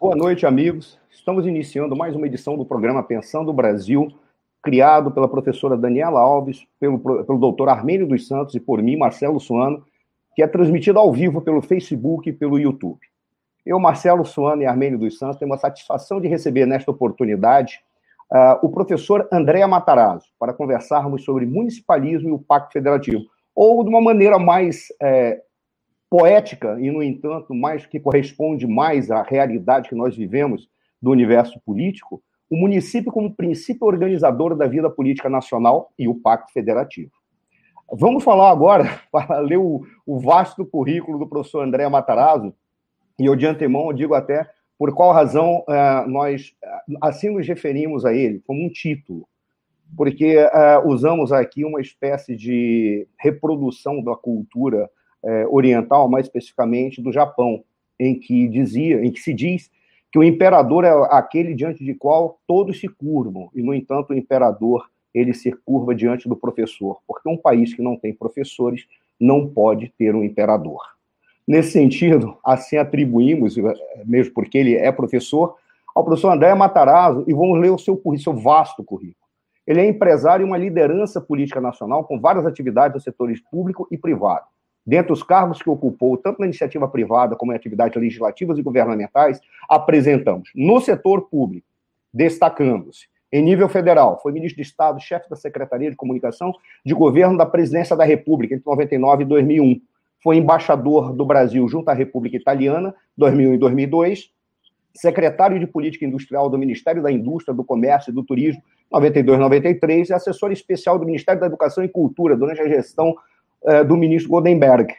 Boa noite, amigos. Estamos iniciando mais uma edição do programa Pensando Brasil, criado pela professora Daniela Alves, pelo, pelo doutor Armênio dos Santos e por mim, Marcelo Suano, que é transmitido ao vivo pelo Facebook e pelo YouTube. Eu, Marcelo Suano e Armênio dos Santos, temos a satisfação de receber nesta oportunidade uh, o professor Andréa Matarazzo, para conversarmos sobre municipalismo e o Pacto Federativo, ou de uma maneira mais é, poética e, no entanto, mais que corresponde mais à realidade que nós vivemos do universo político, o município como princípio organizador da vida política nacional e o Pacto Federativo. Vamos falar agora, para ler o, o vasto currículo do professor André Matarazzo, e eu de antemão digo até por qual razão uh, nós assim nos referimos a ele, como um título, porque uh, usamos aqui uma espécie de reprodução da cultura uh, oriental, mais especificamente do Japão, em que dizia, em que se diz que o imperador é aquele diante de qual todos se curvam, e no entanto o imperador ele se curva diante do professor, porque um país que não tem professores não pode ter um imperador. Nesse sentido, assim atribuímos, mesmo porque ele é professor, ao professor André Matarazzo, e vamos ler o seu, seu vasto currículo. Ele é empresário e uma liderança política nacional com várias atividades no setores público e privado. Dentre os cargos que ocupou, tanto na iniciativa privada como em atividades legislativas e governamentais, apresentamos no setor público, destacando-se em nível federal, foi ministro de Estado, chefe da Secretaria de Comunicação de Governo da Presidência da República entre 99 e 2001 foi embaixador do Brasil junto à República Italiana, 2001 e 2002, secretário de Política Industrial do Ministério da Indústria, do Comércio e do Turismo, 92 93, e assessor especial do Ministério da Educação e Cultura durante a gestão eh, do ministro Goldenberg.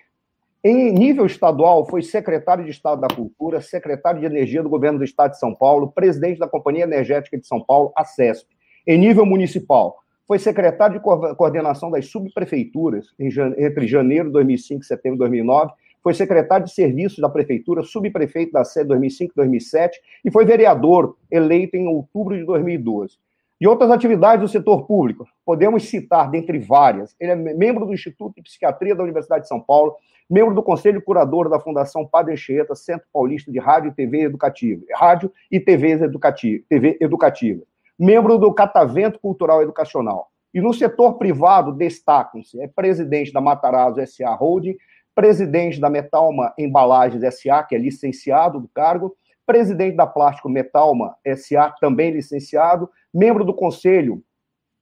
Em nível estadual, foi secretário de Estado da Cultura, secretário de Energia do Governo do Estado de São Paulo, presidente da Companhia Energética de São Paulo, a CESP. Em nível municipal, foi secretário de coordenação das subprefeituras entre janeiro de 2005 e setembro de 2009, foi secretário de serviços da prefeitura, subprefeito da sede 2005 2007 e foi vereador eleito em outubro de 2012. E outras atividades do setor público, podemos citar, dentre várias, ele é membro do Instituto de Psiquiatria da Universidade de São Paulo, membro do Conselho Curador da Fundação Padre Anchieta, Centro Paulista de Rádio e TV Educativa, Rádio e TV Educativa, TV Educativa membro do Catavento Cultural Educacional. E no setor privado destacam-se, é presidente da Matarazzo SA Holding, presidente da Metalma Embalagens SA, que é licenciado do cargo, presidente da Plástico Metalma SA, também licenciado, membro do Conselho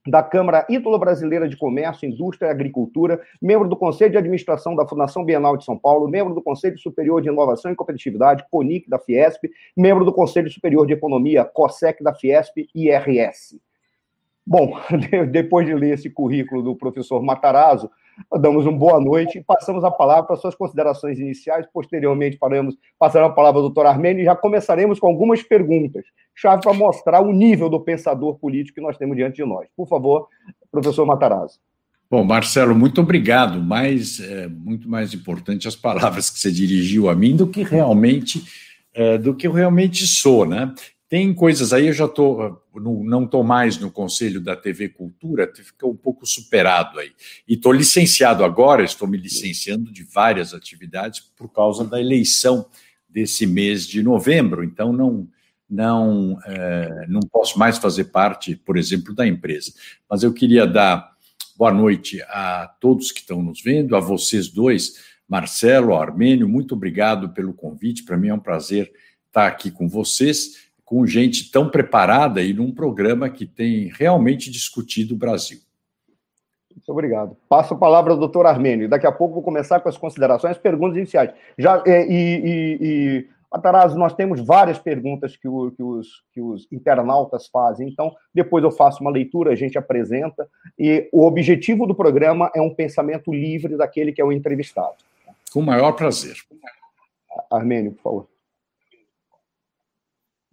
da Câmara Ítalo-Brasileira de Comércio, Indústria e Agricultura, membro do Conselho de Administração da Fundação Bienal de São Paulo, membro do Conselho Superior de Inovação e Competitividade, CONIC da Fiesp, membro do Conselho Superior de Economia, COSEC da Fiesp e IRS. Bom, depois de ler esse currículo do professor Matarazzo, damos uma boa noite e passamos a palavra para suas considerações iniciais. Posteriormente, faremos, passaremos a palavra ao doutor Armênio e já começaremos com algumas perguntas, chave para mostrar o nível do pensador político que nós temos diante de nós. Por favor, professor Matarazzo. Bom, Marcelo, muito obrigado. Mas é muito mais importante as palavras que você dirigiu a mim do que realmente é, do que eu realmente sou, né? Tem coisas aí, eu já estou, não estou mais no conselho da TV Cultura, ficou um pouco superado aí. E estou licenciado agora, estou me licenciando de várias atividades por causa da eleição desse mês de novembro, então não, não, é, não posso mais fazer parte, por exemplo, da empresa. Mas eu queria dar boa noite a todos que estão nos vendo, a vocês dois, Marcelo, Armênio, muito obrigado pelo convite, para mim é um prazer estar aqui com vocês com gente tão preparada e num programa que tem realmente discutido o Brasil. Muito obrigado. Passo a palavra ao doutor Armênio. Daqui a pouco vou começar com as considerações, perguntas iniciais. Já, é, e, e, e Atarazzo, nós temos várias perguntas que, o, que, os, que os internautas fazem, então depois eu faço uma leitura, a gente apresenta, e o objetivo do programa é um pensamento livre daquele que é o entrevistado. Com o maior prazer. Armênio, por favor.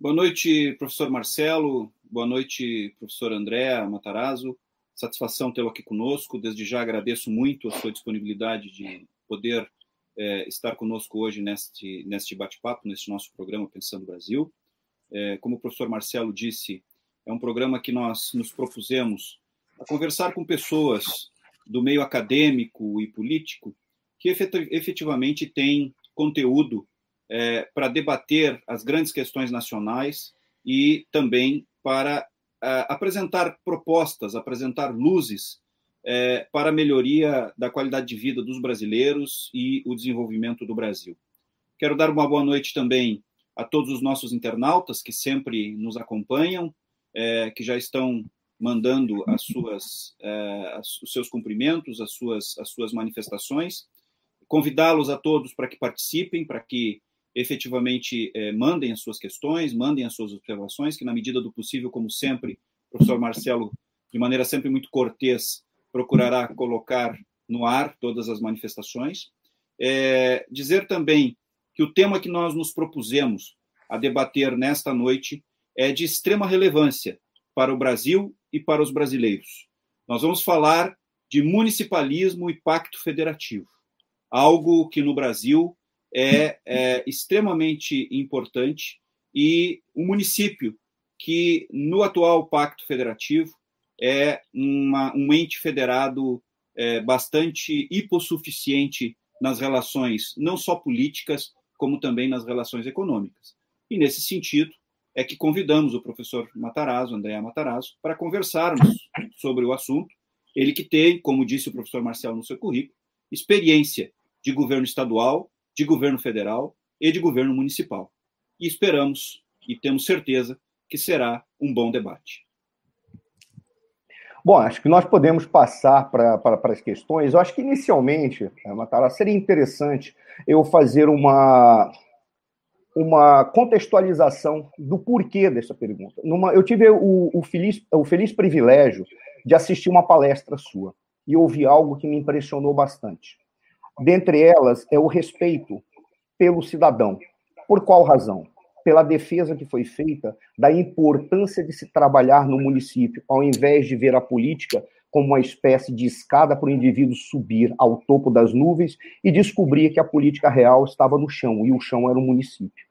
Boa noite, professor Marcelo. Boa noite, professor André Matarazzo. Satisfação tê-lo aqui conosco. Desde já agradeço muito a sua disponibilidade de poder é, estar conosco hoje neste, neste bate-papo, neste nosso programa Pensando Brasil. É, como o professor Marcelo disse, é um programa que nós nos propusemos a conversar com pessoas do meio acadêmico e político que efetivamente têm conteúdo é, para debater as grandes questões nacionais e também para é, apresentar propostas, apresentar luzes é, para a melhoria da qualidade de vida dos brasileiros e o desenvolvimento do Brasil. Quero dar uma boa noite também a todos os nossos internautas que sempre nos acompanham, é, que já estão mandando as suas, é, os seus cumprimentos, as suas, as suas manifestações. Convidá-los a todos para que participem, para que efetivamente é, mandem as suas questões, mandem as suas observações, que na medida do possível, como sempre, o professor Marcelo, de maneira sempre muito cortês, procurará colocar no ar todas as manifestações. É, dizer também que o tema que nós nos propusemos a debater nesta noite é de extrema relevância para o Brasil e para os brasileiros. Nós vamos falar de municipalismo e pacto federativo, algo que no Brasil é, é extremamente importante e o município que no atual pacto federativo é uma, um ente federado é, bastante hipossuficiente nas relações não só políticas, como também nas relações econômicas. E, nesse sentido, é que convidamos o professor Matarazzo, André Matarazzo, para conversarmos sobre o assunto. Ele que tem, como disse o professor Marcelo no seu currículo, experiência de governo estadual, de governo federal e de governo municipal. E esperamos e temos certeza que será um bom debate. Bom, acho que nós podemos passar para as questões. Eu acho que, inicialmente, eh, Matara, seria interessante eu fazer uma, uma contextualização do porquê dessa pergunta. Numa, eu tive o, o, feliz, o feliz privilégio de assistir uma palestra sua e ouvi algo que me impressionou bastante. Dentre elas é o respeito pelo cidadão. Por qual razão? pela defesa que foi feita da importância de se trabalhar no município, ao invés de ver a política como uma espécie de escada para o indivíduo subir ao topo das nuvens e descobrir que a política real estava no chão, e o chão era o município.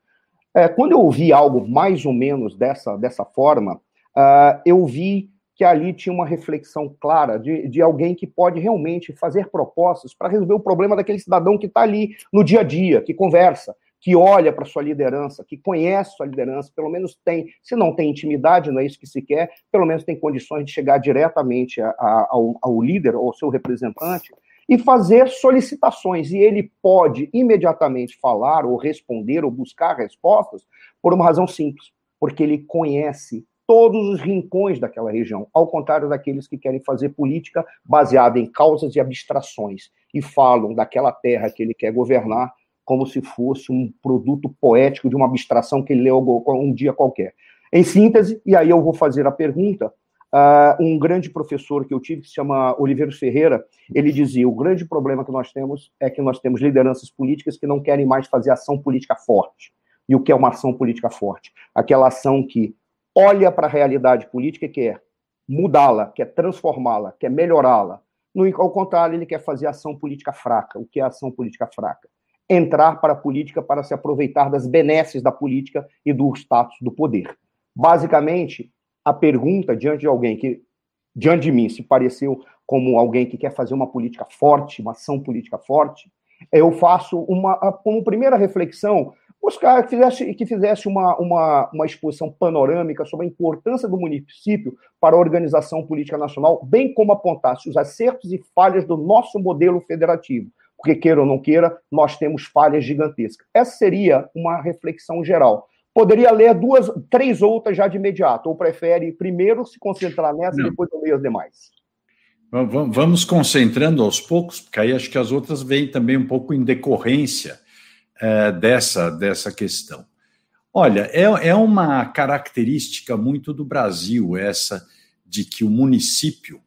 É, quando eu ouvi algo mais ou menos dessa, dessa forma, uh, eu vi que ali tinha uma reflexão clara de, de alguém que pode realmente fazer propostas para resolver o problema daquele cidadão que está ali no dia a dia, que conversa, que olha para sua liderança, que conhece sua liderança, pelo menos tem, se não tem intimidade, não é isso que se quer, pelo menos tem condições de chegar diretamente a, a, ao, ao líder ou ao seu representante e fazer solicitações. E ele pode imediatamente falar ou responder ou buscar respostas por uma razão simples, porque ele conhece todos os rincões daquela região, ao contrário daqueles que querem fazer política baseada em causas e abstrações e falam daquela terra que ele quer governar como se fosse um produto poético de uma abstração que ele leu um dia qualquer. Em síntese, e aí eu vou fazer a pergunta, uh, um grande professor que eu tive, que se chama Oliveira Ferreira, ele dizia: o grande problema que nós temos é que nós temos lideranças políticas que não querem mais fazer ação política forte. E o que é uma ação política forte? Aquela ação que olha para a realidade política e quer mudá-la, quer transformá-la, quer melhorá-la. No, ao contrário, ele quer fazer ação política fraca. O que é ação política fraca? entrar para a política para se aproveitar das benesses da política e do status do poder. Basicamente, a pergunta diante de alguém que, diante de mim, se pareceu como alguém que quer fazer uma política forte, uma ação política forte, eu faço uma, como primeira reflexão, buscar que fizesse, que fizesse uma, uma, uma exposição panorâmica sobre a importância do município para a organização política nacional, bem como apontasse os acertos e falhas do nosso modelo federativo porque queira ou não queira, nós temos falhas gigantescas. Essa seria uma reflexão geral. Poderia ler duas, três outras já de imediato, ou prefere primeiro se concentrar nessa e depois eu leio as demais? Vamos concentrando aos poucos, porque aí acho que as outras vêm também um pouco em decorrência é, dessa, dessa questão. Olha, é, é uma característica muito do Brasil, essa de que o município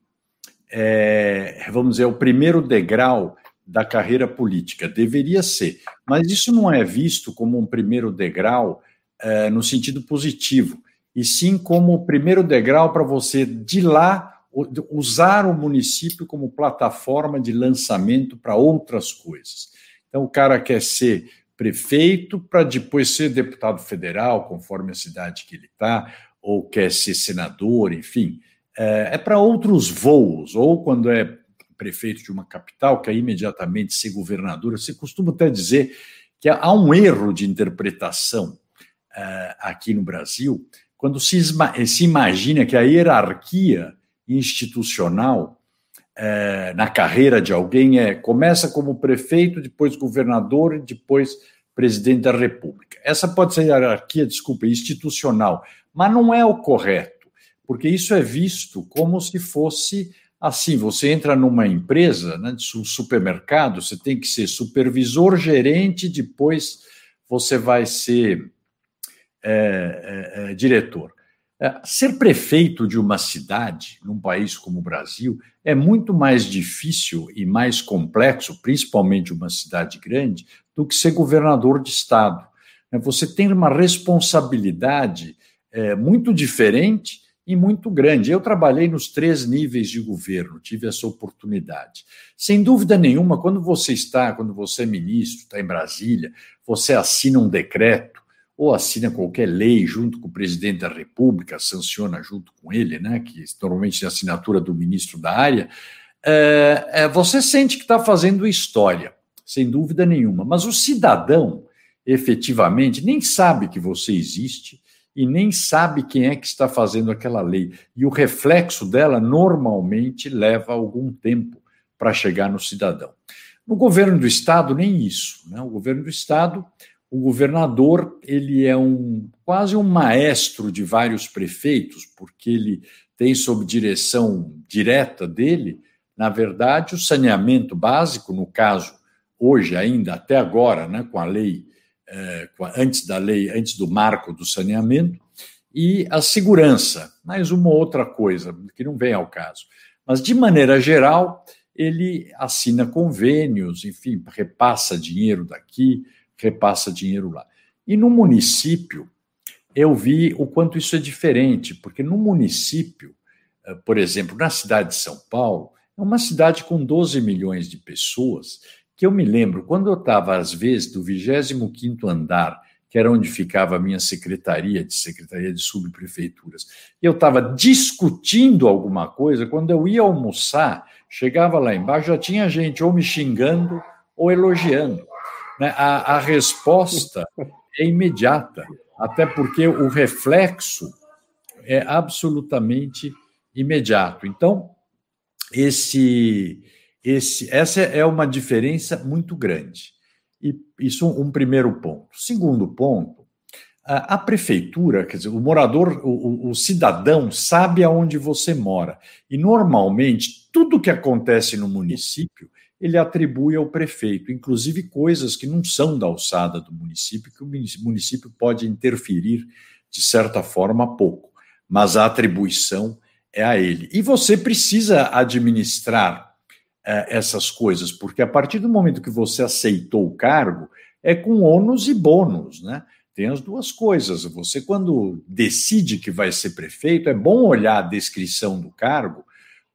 é, vamos dizer, é o primeiro degrau da carreira política. Deveria ser, mas isso não é visto como um primeiro degrau é, no sentido positivo, e sim como o primeiro degrau para você, de lá, usar o município como plataforma de lançamento para outras coisas. Então, o cara quer ser prefeito para depois ser deputado federal, conforme a cidade que ele está, ou quer ser senador, enfim. É, é para outros voos, ou quando é prefeito de uma capital, quer imediatamente ser governador. Você costuma até dizer que há um erro de interpretação uh, aqui no Brasil, quando se, se, imagina que a hierarquia institucional uh, na carreira de alguém é começa como prefeito, depois governador e depois presidente da República. Essa pode ser a hierarquia, desculpa, institucional, mas não é o correto, porque isso é visto como se fosse assim: você entra numa empresa, né, de supermercado, você tem que ser supervisor, gerente, depois você vai ser é, é, é, diretor. É, ser prefeito de uma cidade, num país como o Brasil, é muito mais difícil e mais complexo, principalmente uma cidade grande, do que ser governador de estado. É, você tem uma responsabilidade é, muito diferente e muito grande. Eu trabalhei nos três níveis de governo, tive essa oportunidade. Sem dúvida nenhuma, quando você está, quando você é ministro, está em Brasília, você assina um decreto ou assina qualquer lei junto com o presidente da República, sanciona junto com ele, né, que normalmente é a assinatura do ministro da área, é, é, você sente que está fazendo história sem dúvida nenhuma. Mas o cidadão, efetivamente, nem sabe que você existe e nem sabe quem é que está fazendo aquela lei. E o reflexo dela normalmente leva algum tempo para chegar no cidadão. No governo do estado nem isso, né? O governo do estado, o governador, ele é um quase um maestro de vários prefeitos, porque ele tem sob direção direta dele, na verdade, o saneamento básico, no caso hoje ainda, até agora, né, com a lei, é, com a, antes da lei, antes do marco do saneamento, e a segurança, mais uma outra coisa que não vem ao caso. Mas, de maneira geral, ele assina convênios, enfim, repassa dinheiro daqui, repassa dinheiro lá. E no município, eu vi o quanto isso é diferente, porque no município, eh, por exemplo, na cidade de São Paulo, é uma cidade com 12 milhões de pessoas que eu me lembro, quando eu estava, às vezes, do 25º andar, que era onde ficava a minha secretaria, de secretaria de subprefeituras, eu estava discutindo alguma coisa, quando eu ia almoçar, chegava lá embaixo, já tinha gente ou me xingando ou elogiando. Né? A, a resposta é imediata, até porque o reflexo é absolutamente imediato. Então, esse esse, essa é uma diferença muito grande. E isso um primeiro ponto. Segundo ponto, a, a prefeitura, quer dizer, o morador, o, o, cidadão sabe aonde você mora. E normalmente tudo que acontece no município ele atribui ao prefeito, inclusive coisas que não são da alçada do município, que o município pode interferir de certa forma pouco, mas a atribuição é a ele. E você precisa administrar é, essas coisas, porque a partir do momento que você aceitou o cargo, é com ônus e bônus, né? Tem as duas coisas. Você, quando decide que vai ser prefeito, é bom olhar a descrição do cargo,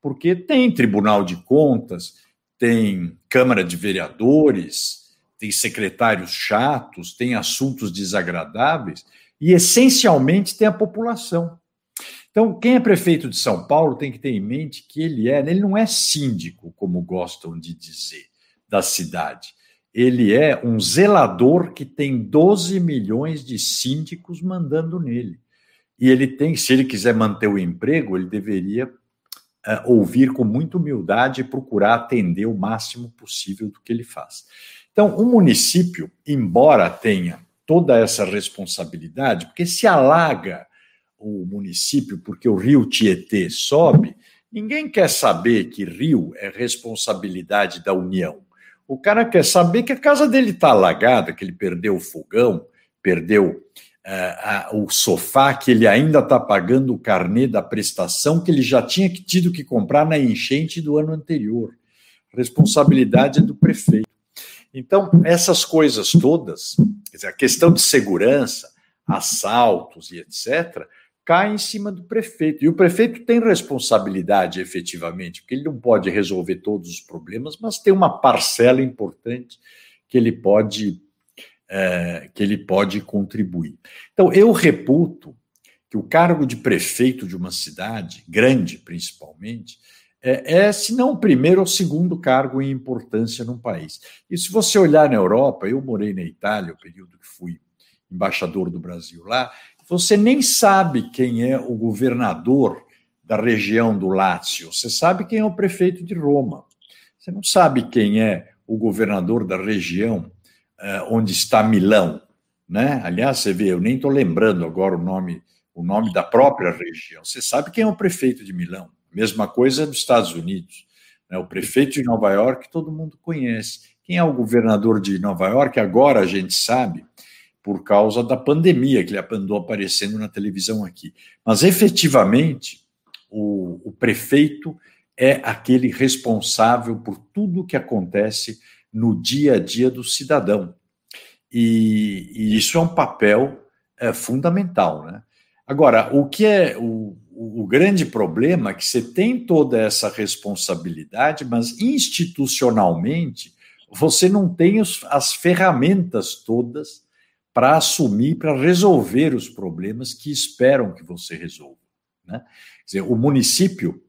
porque tem Tribunal de Contas, tem Câmara de Vereadores, tem secretários chatos, tem assuntos desagradáveis, e essencialmente tem a população. Então, quem é prefeito de São Paulo tem que ter em mente que ele é, ele não é síndico, como gostam de dizer, da cidade. Ele é um zelador que tem 12 milhões de síndicos mandando nele. E ele tem, se ele quiser manter o emprego, ele deveria uh, ouvir com muita humildade e procurar atender o máximo possível do que ele faz. Então, o município, embora tenha toda essa responsabilidade, porque se alaga o município porque o rio Tietê sobe, ninguém quer saber que rio é responsabilidade da União. O cara quer saber que a casa dele está alagada, que ele perdeu o fogão, perdeu o sofá, que ele ainda está pagando o carnê da prestação que ele já tinha tido que comprar na enchente do ano anterior. Responsabilidade é do prefeito. Então, essas coisas todas, dizer, a questão de segurança, assaltos e etc., cai em cima do prefeito. E o prefeito tem responsabilidade, efetivamente, porque ele não pode resolver todos os problemas, mas tem uma parcela importante que ele pode, é, que ele pode contribuir. Então, eu reputo que o cargo de prefeito de uma cidade, grande principalmente, é, é, se não o primeiro ou segundo cargo em importância num país. E se você olhar na Europa, eu morei na Itália, o período que fui embaixador do Brasil lá, você nem sabe quem é o governador da região do Lácio, você sabe quem é o prefeito de Roma. Você não sabe quem é o governador da região onde está Milão, né? Aliás, você vê, eu nem estou lembrando agora o nome, o nome da própria região. Você sabe quem é o prefeito de Milão? Mesma coisa nos Estados Unidos. Né? O prefeito de Nova York todo mundo conhece. Quem é o governador de Nova York? Agora a gente sabe, por causa da pandemia que ele andou aparecendo na televisão aqui. Mas efetivamente, o, o prefeito é aquele responsável por tudo que acontece no dia a dia do cidadão. E, e isso é um papel é, fundamental. Né? Agora, o que é o, o, grande problema é que você tem toda essa responsabilidade, mas institucionalmente você não tem os, as ferramentas todas para assumir, para resolver os problemas que esperam que você resolva. Né? Dizer, o município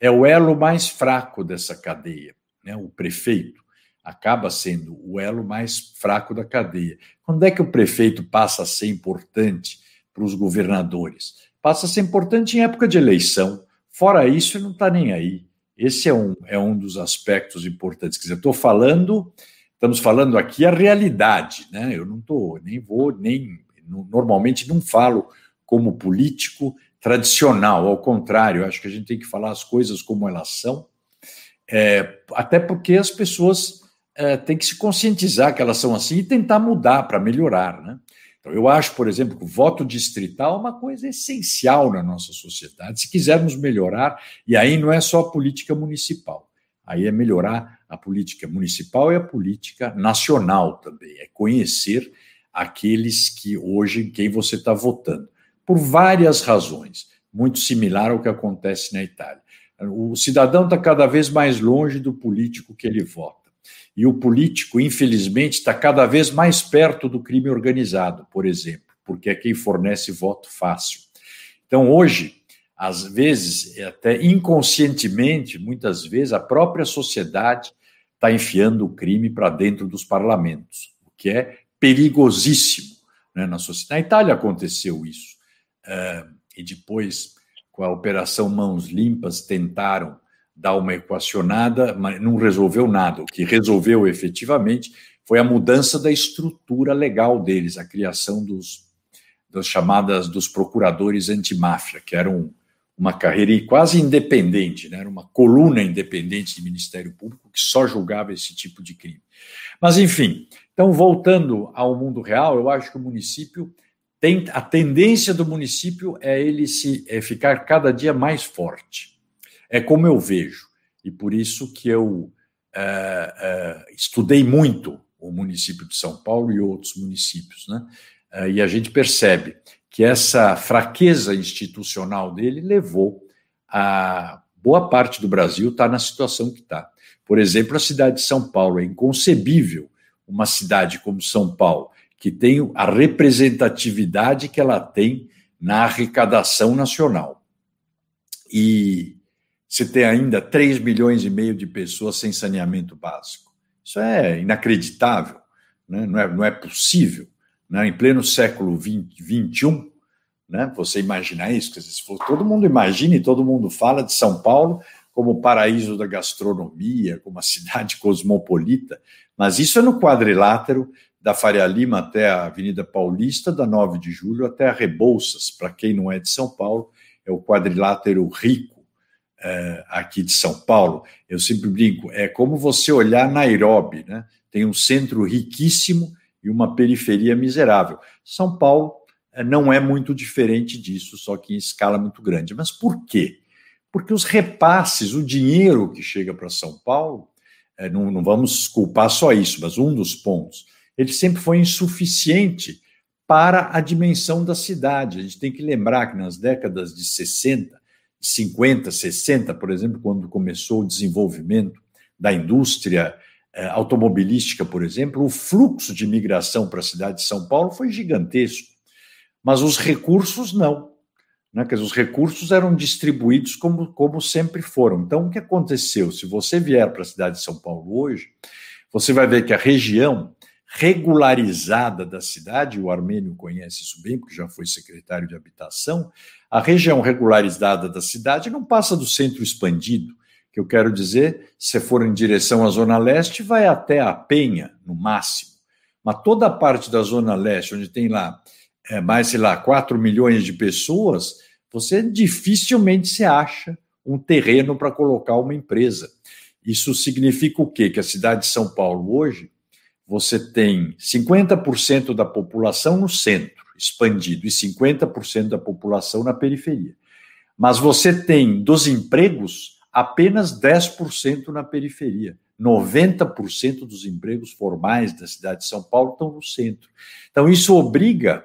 é o elo mais fraco dessa cadeia, né? o prefeito acaba sendo o elo mais fraco da cadeia. Quando é que o prefeito passa a ser importante para os governadores? passa a ser importante em época de eleição. Fora isso, não está nem aí. Esse é um, é um dos aspectos importantes. Quer dizer, estou falando, estamos falando aqui a realidade, né? Eu não estou, nem vou, nem normalmente não falo como político tradicional, ao contrário, acho que a gente tem que falar as coisas como elas são, é, até porque as pessoas é, têm que se conscientizar que elas são assim e tentar mudar para melhorar, né? Então, eu acho, por exemplo, que o voto distrital é uma coisa essencial na nossa sociedade, se quisermos melhorar, e aí não é só a política municipal, aí é melhorar a política municipal e a política nacional também, é conhecer aqueles que hoje em quem você está votando, por várias razões, muito similar ao que acontece na Itália. O cidadão está cada vez mais longe do político que ele vota. E o político, infelizmente, está cada vez mais perto do crime organizado, por exemplo, porque é quem fornece voto fácil. Então, hoje, às vezes, até inconscientemente, muitas vezes, a própria sociedade está enfiando o crime para dentro dos parlamentos, o que é perigosíssimo né, na sociedade. Na Itália aconteceu isso. Uh, e depois, com a Operação Mãos Limpas, tentaram dar uma equacionada, mas não resolveu nada. O que resolveu efetivamente foi a mudança da estrutura legal deles, a criação dos das chamadas dos procuradores antimáfia, que eram uma carreira quase independente, né? era uma coluna independente do Ministério Público que só julgava esse tipo de crime. Mas, enfim, então, voltando ao mundo real, eu acho que o município tem. A tendência do município é ele se é ficar cada dia mais forte. É como eu vejo, e por isso que eu é, é, estudei muito o município de São Paulo e outros municípios, né? É, e a gente percebe que essa fraqueza institucional dele levou a boa parte do Brasil estar tá na situação que está. Por exemplo, a cidade de São Paulo é inconcebível uma cidade como São Paulo que tem a representatividade que ela tem na arrecadação nacional. E você tem ainda 3 milhões e meio de pessoas sem saneamento básico. Isso é inacreditável, né? não, é, não é possível. Né? Em pleno século XXI, né? você imaginar isso? Quer dizer, se todo mundo imagina e todo mundo fala de São Paulo como o paraíso da gastronomia, como a cidade cosmopolita, mas isso é no quadrilátero da Faria Lima até a Avenida Paulista, da 9 de julho até a Rebouças, para quem não é de São Paulo, é o quadrilátero rico é, aqui de São Paulo, eu sempre brinco, é como você olhar Nairobi, né? Tem um centro riquíssimo e uma periferia miserável. São Paulo é, não é muito diferente disso, só que em escala muito grande. Mas por quê? Porque os repasses, o dinheiro que chega para São Paulo, é, não, não vamos culpar só isso, mas um dos pontos, ele sempre foi insuficiente para a dimensão da cidade. A gente tem que lembrar que nas décadas de 60, 50, 60, por exemplo, quando começou o desenvolvimento da indústria eh, automobilística, por exemplo, o fluxo de migração para a cidade de São Paulo foi gigantesco, mas os recursos não. Né? Quer dizer, os recursos eram distribuídos como, como sempre foram. Então, o que aconteceu? Se você vier para a cidade de São Paulo hoje, você vai ver que a região regularizada da cidade, o Armênio conhece isso bem, porque já foi secretário de habitação, a região regularizada da cidade não passa do centro expandido, que eu quero dizer, se for em direção à Zona Leste, vai até a Penha, no máximo. Mas toda a parte da Zona Leste, onde tem lá é, mais, sei lá, 4 milhões de pessoas, você dificilmente se acha um terreno para colocar uma empresa. Isso significa o quê? Que a cidade de São Paulo hoje você tem 50% da população no centro, expandido, e 50% da população na periferia. Mas você tem dos empregos apenas 10% na periferia. 90% dos empregos formais da cidade de São Paulo estão no centro. Então, isso obriga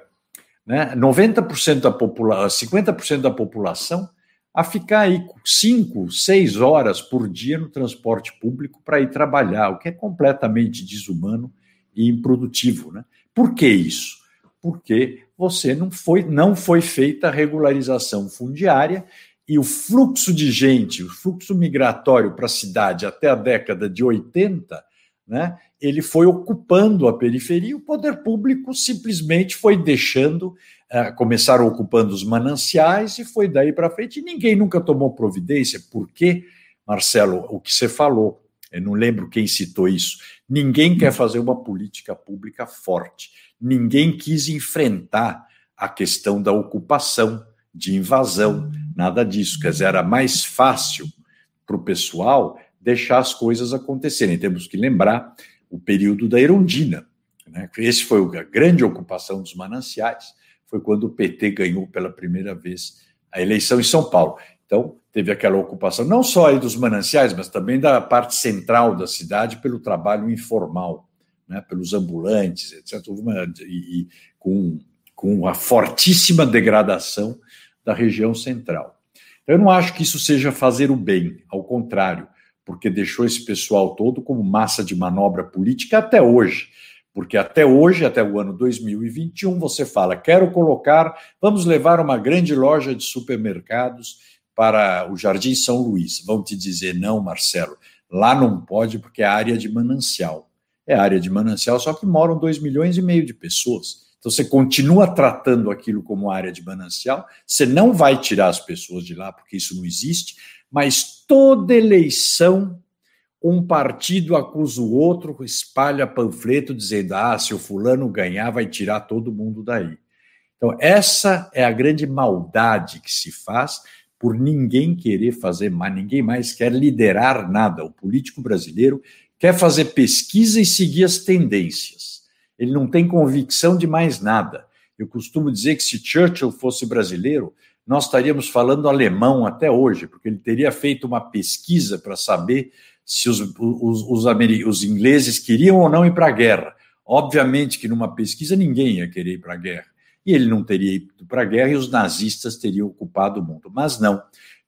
né, 90% da população, 50% da população a ficar aí cinco, seis horas por dia no transporte público para ir trabalhar, o que é completamente desumano e improdutivo. Né? Por que isso? Porque você não foi, não foi feita a regularização fundiária e o fluxo de gente, o fluxo migratório para a cidade até a década de 80, né, ele foi ocupando a periferia, o poder público simplesmente foi deixando, começaram ocupando os mananciais e foi daí para frente. E ninguém nunca tomou providência, porque, Marcelo, o que você falou, eu não lembro quem citou isso, ninguém quer fazer uma política pública forte, ninguém quis enfrentar a questão da ocupação, de invasão, nada disso. Quer dizer, era mais fácil para o pessoal deixar as coisas acontecerem. Temos que lembrar o período da Erundina. Né? Esse foi a grande ocupação dos mananciais, foi quando o PT ganhou pela primeira vez a eleição em São Paulo. Então, teve aquela ocupação, não só aí dos mananciais, mas também da parte central da cidade pelo trabalho informal, né? pelos ambulantes, etc. E, e com, com uma fortíssima degradação da região central. Eu não acho que isso seja fazer o bem, ao contrário porque deixou esse pessoal todo como massa de manobra política até hoje. Porque até hoje, até o ano 2021, você fala: quero colocar, vamos levar uma grande loja de supermercados para o Jardim São Luís. Vão te dizer: não, Marcelo, lá não pode porque é área de manancial. É área de manancial, só que moram 2 milhões e meio de pessoas. Então você continua tratando aquilo como área de manancial, você não vai tirar as pessoas de lá, porque isso não existe, mas toda eleição um partido acusa o outro, espalha panfleto dizendo: ah, se o fulano ganhar, vai tirar todo mundo daí. Então, essa é a grande maldade que se faz por ninguém querer fazer mais, ninguém mais quer liderar nada. O político brasileiro quer fazer pesquisa e seguir as tendências. Ele não tem convicção de mais nada. Eu costumo dizer que se Churchill fosse brasileiro, nós estaríamos falando alemão até hoje, porque ele teria feito uma pesquisa para saber se os, os, os, os, ingleses queriam ou não ir para a guerra. Obviamente que numa pesquisa ninguém ia querer ir para a guerra. E ele não teria ido para a guerra e os nazistas teriam ocupado o mundo. Mas não.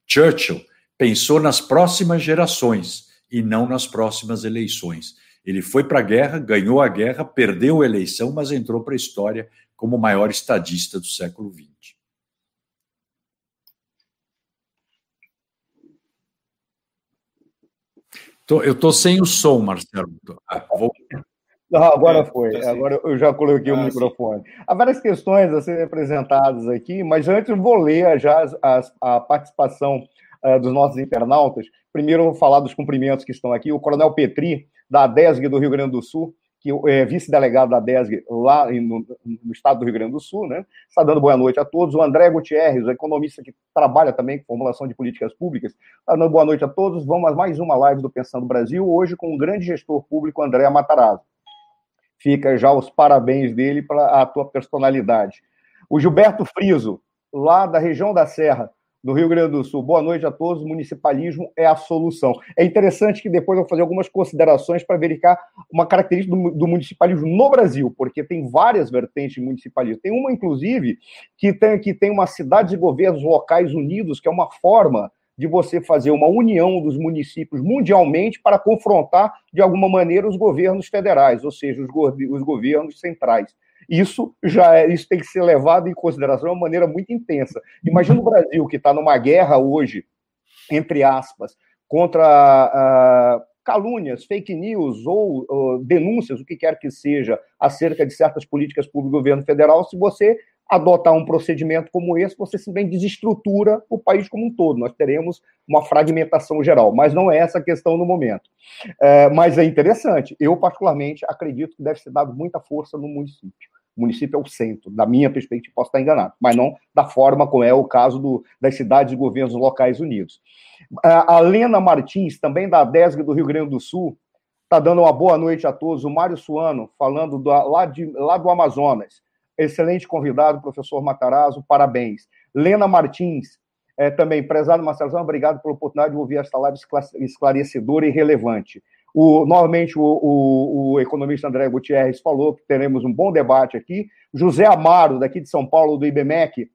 Churchill pensou nas próximas gerações e não nas próximas eleições. Ele foi para a guerra, ganhou a guerra, perdeu a eleição, mas entrou para a história como o maior estadista do século XX. Tô, eu estou sem o som, Marcelo. Ah, vou... Não, agora é, foi. Agora eu já coloquei ah, o microfone. Sim. Há várias questões a serem apresentadas aqui, mas antes eu vou ler já as, as, a participação uh, dos nossos internautas. Primeiro eu vou falar dos cumprimentos que estão aqui. O Coronel Petri, da DESG do Rio Grande do Sul, que é vice-delegado da DESG lá no, no, estado do Rio Grande do Sul, né? Está dando boa noite a todos. O André Gutierrez, economista que trabalha também com formulação de políticas públicas, está dando boa noite a todos. Vamos a mais uma live do Pensando Brasil, hoje com o grande gestor público André Matarazzo. Fica já os parabéns dele para a tua personalidade. O Gilberto Friso, lá da região da Serra, do Rio Grande do Sul. Boa noite a todos. O municipalismo é a solução. É interessante que depois eu vou fazer algumas considerações para verificar uma característica do, do, municipalismo no Brasil, porque tem várias vertentes de municipalismo. Tem uma, inclusive, que tem, que tem uma cidade de governos locais unidos, que é uma forma de você fazer uma união dos municípios mundialmente para confrontar, de alguma maneira, os governos federais, ou seja, os, go os governos centrais. Isso já é, isso tem que ser levado em consideração de uma maneira muito intensa. Imagina o Brasil que está numa guerra hoje, entre aspas, contra uh, calúnias, fake news ou uh, denúncias, o que quer que seja, acerca de certas políticas públicas do governo federal, se você adotar um procedimento como esse, você simplesmente desestrutura o país como um todo. Nós teremos uma fragmentação geral, mas não é essa a questão no momento. É, mas é interessante. Eu, particularmente, acredito que deve ser dado muita força no município. O município é o centro, da minha perspectiva, posso estar enganado, mas não da forma como é o caso do, das cidades e governos locais unidos. A Lena Martins, também da DESG do Rio Grande do Sul, está dando uma boa noite a todos. O Mário Suano, falando do, lá, de, lá do Amazonas excelente convidado, professor Matarazzo, parabéns. Lena Martins, é, também, prezado Marcelo, obrigado pela oportunidade de ouvir esta live esclarecedora e relevante. O, novamente, o, o, o, economista André Gutierrez falou que teremos um bom debate aqui. José Amaro, daqui de São Paulo, do IBMEC,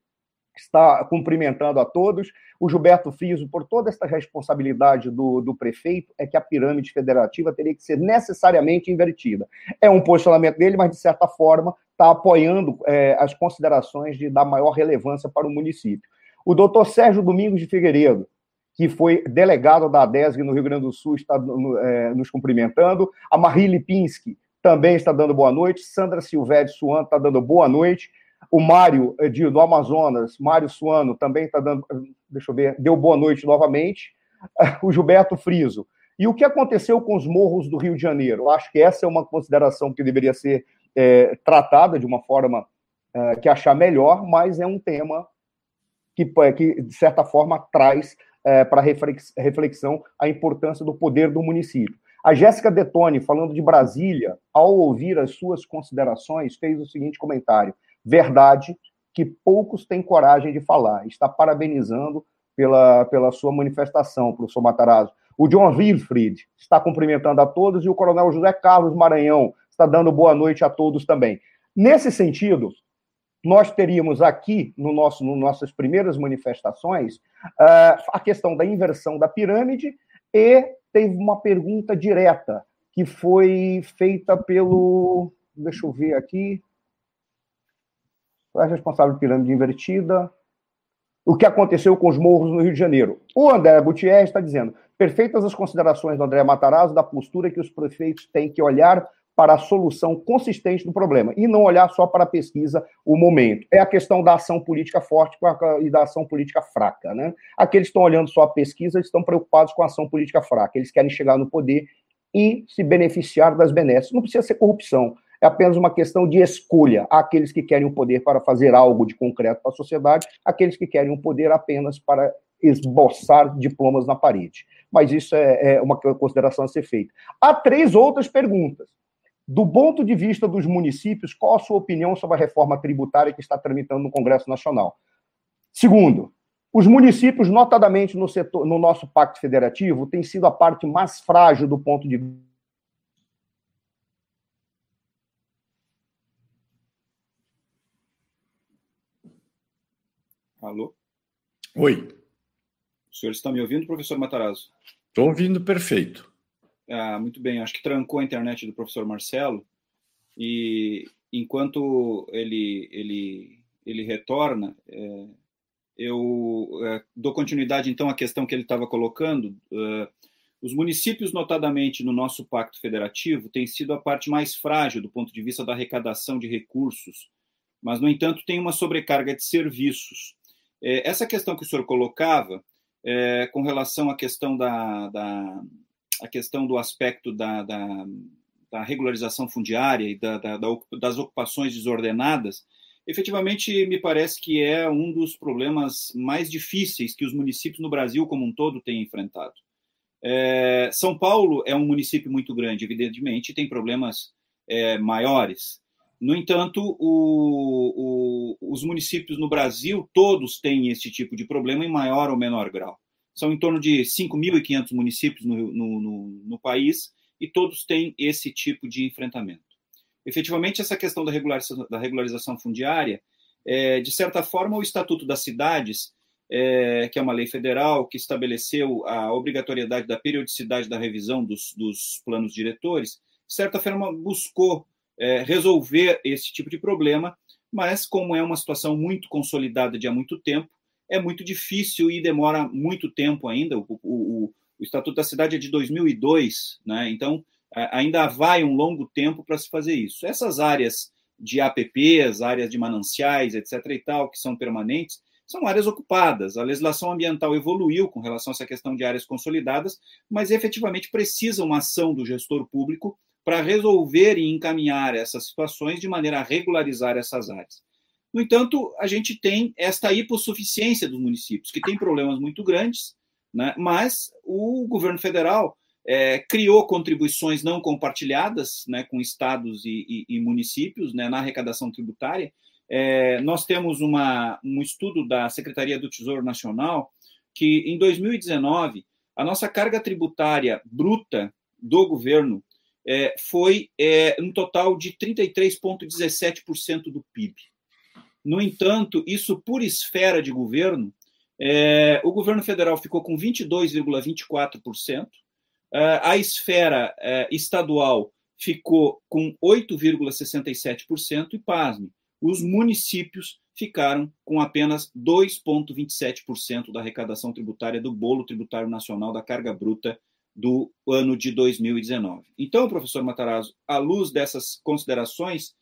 está cumprimentando a todos. O Gilberto Friso, por toda essa responsabilidade do, do prefeito, é que a pirâmide federativa teria que ser necessariamente invertida. É um posicionamento dele, mas, de certa forma, está apoiando é, as considerações de dar maior relevância para o município. O doutor Sérgio Domingos de Figueiredo, que foi delegado da ADESG no Rio Grande do Sul, está é, nos cumprimentando. A Marie Lipinski também está dando boa noite. Sandra Silvério Suano está dando boa noite. O Mário eh, de, do Amazonas, Mário Suano, também está dando, deixa eu ver, deu boa noite novamente. O Gilberto Friso. E o que aconteceu com os morros do Rio de Janeiro? Eu acho que essa é uma consideração que deveria ser é, tratada de uma forma é, que achar melhor, mas é um tema que, que de certa forma, traz é, para reflexão a importância do poder do município. A Jéssica Detone, falando de Brasília, ao ouvir as suas considerações, fez o seguinte comentário: verdade que poucos têm coragem de falar. Está parabenizando pela, pela sua manifestação, professor Matarazzo. O John Wilfried está cumprimentando a todos e o coronel José Carlos Maranhão está dando boa noite a todos também. Nesse sentido, nós teríamos aqui, no nosso, no nossas primeiras manifestações, uh, a questão da inversão da pirâmide e teve uma pergunta direta que foi feita pelo. Deixa eu ver aqui. É responsável de pirâmide invertida? O que aconteceu com os morros no Rio de Janeiro? O André Gutierrez está dizendo: perfeitas as considerações do André Matarazzo da postura que os prefeitos têm que olhar para a solução consistente do problema e não olhar só para a pesquisa o momento. É a questão da ação política forte e da ação política fraca. Né? Aqueles que estão olhando só a pesquisa estão preocupados com a ação política fraca. Eles querem chegar no poder e se beneficiar das benesses. Não precisa ser corrupção, é apenas uma questão de escolha. Há aqueles que querem o poder para fazer algo de concreto para a sociedade, aqueles que querem o poder apenas para esboçar diplomas na parede. Mas isso é, é uma consideração a ser feita. Há três outras perguntas. Do ponto de vista dos municípios, qual a sua opinião sobre a reforma tributária que está tramitando no Congresso Nacional? Segundo, os municípios, notadamente no, setor, no nosso pacto federativo, têm sido a parte mais frágil do ponto de Alô? Oi. O senhor está me ouvindo, professor Matarazzo? Estou ouvindo perfeito. Ah, muito bem, acho que trancou a internet do professor Marcelo e enquanto ele ele ele retorna, é, eu é, dou continuidade então à questão que ele estava colocando. É, os municípios, notadamente no nosso pacto federativo, têm sido a parte mais frágil do ponto de vista da arrecadação de recursos, mas no entanto tem uma sobrecarga de serviços. É, essa questão que o senhor colocava é, com relação à questão da, da a questão do aspecto da, da, da regularização fundiária e da, das ocupações desordenadas, efetivamente me parece que é um dos problemas mais difíceis que os municípios no Brasil como um todo têm enfrentado. É, São Paulo é um município muito grande, evidentemente, tem problemas é, maiores. No entanto, o, o, os municípios no Brasil todos têm esse tipo de problema em maior ou menor grau. São em torno de 5.500 municípios no, no, no, no país e todos têm esse tipo de enfrentamento. Efetivamente, essa questão da regularização, da regularização fundiária, é, de certa forma, o Estatuto das Cidades, é, que é uma lei federal que estabeleceu a obrigatoriedade da periodicidade da revisão dos, dos planos diretores, de certa forma buscou é, resolver esse tipo de problema, mas como é uma situação muito consolidada de há muito tempo, é muito difícil e demora muito tempo ainda. O, o, o Estatuto da Cidade é de 2002, né? então ainda vai um longo tempo para se fazer isso. Essas áreas de APPs, áreas de mananciais, etc. e tal, que são permanentes, são áreas ocupadas. A legislação ambiental evoluiu com relação a essa questão de áreas consolidadas, mas efetivamente precisa uma ação do gestor público para resolver e encaminhar essas situações de maneira a regularizar essas áreas. No entanto, a gente tem esta hipossuficiência dos municípios, que tem problemas muito grandes, né? mas o governo federal é, criou contribuições não compartilhadas né, com estados e, e, e municípios né, na arrecadação tributária. É, nós temos uma, um estudo da Secretaria do Tesouro Nacional que, em 2019, a nossa carga tributária bruta do governo é, foi é, um total de 33,17% do PIB. No entanto, isso por esfera de governo, é, o governo federal ficou com 22,24%, é, a esfera é, estadual ficou com 8,67% e, pasme, os municípios ficaram com apenas 2,27% da arrecadação tributária do bolo tributário nacional da carga bruta do ano de 2019. Então, professor Matarazzo, à luz dessas considerações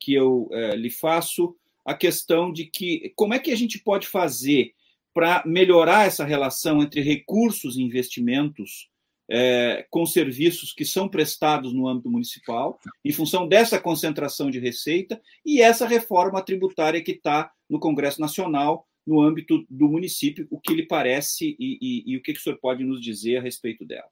que eu é, lhe faço, a questão de que como é que a gente pode fazer para melhorar essa relação entre recursos e investimentos é, com serviços que são prestados no âmbito municipal, em função dessa concentração de receita, e essa reforma tributária que está no Congresso Nacional, no âmbito do município, o que lhe parece e, e, e o que, que o senhor pode nos dizer a respeito dela?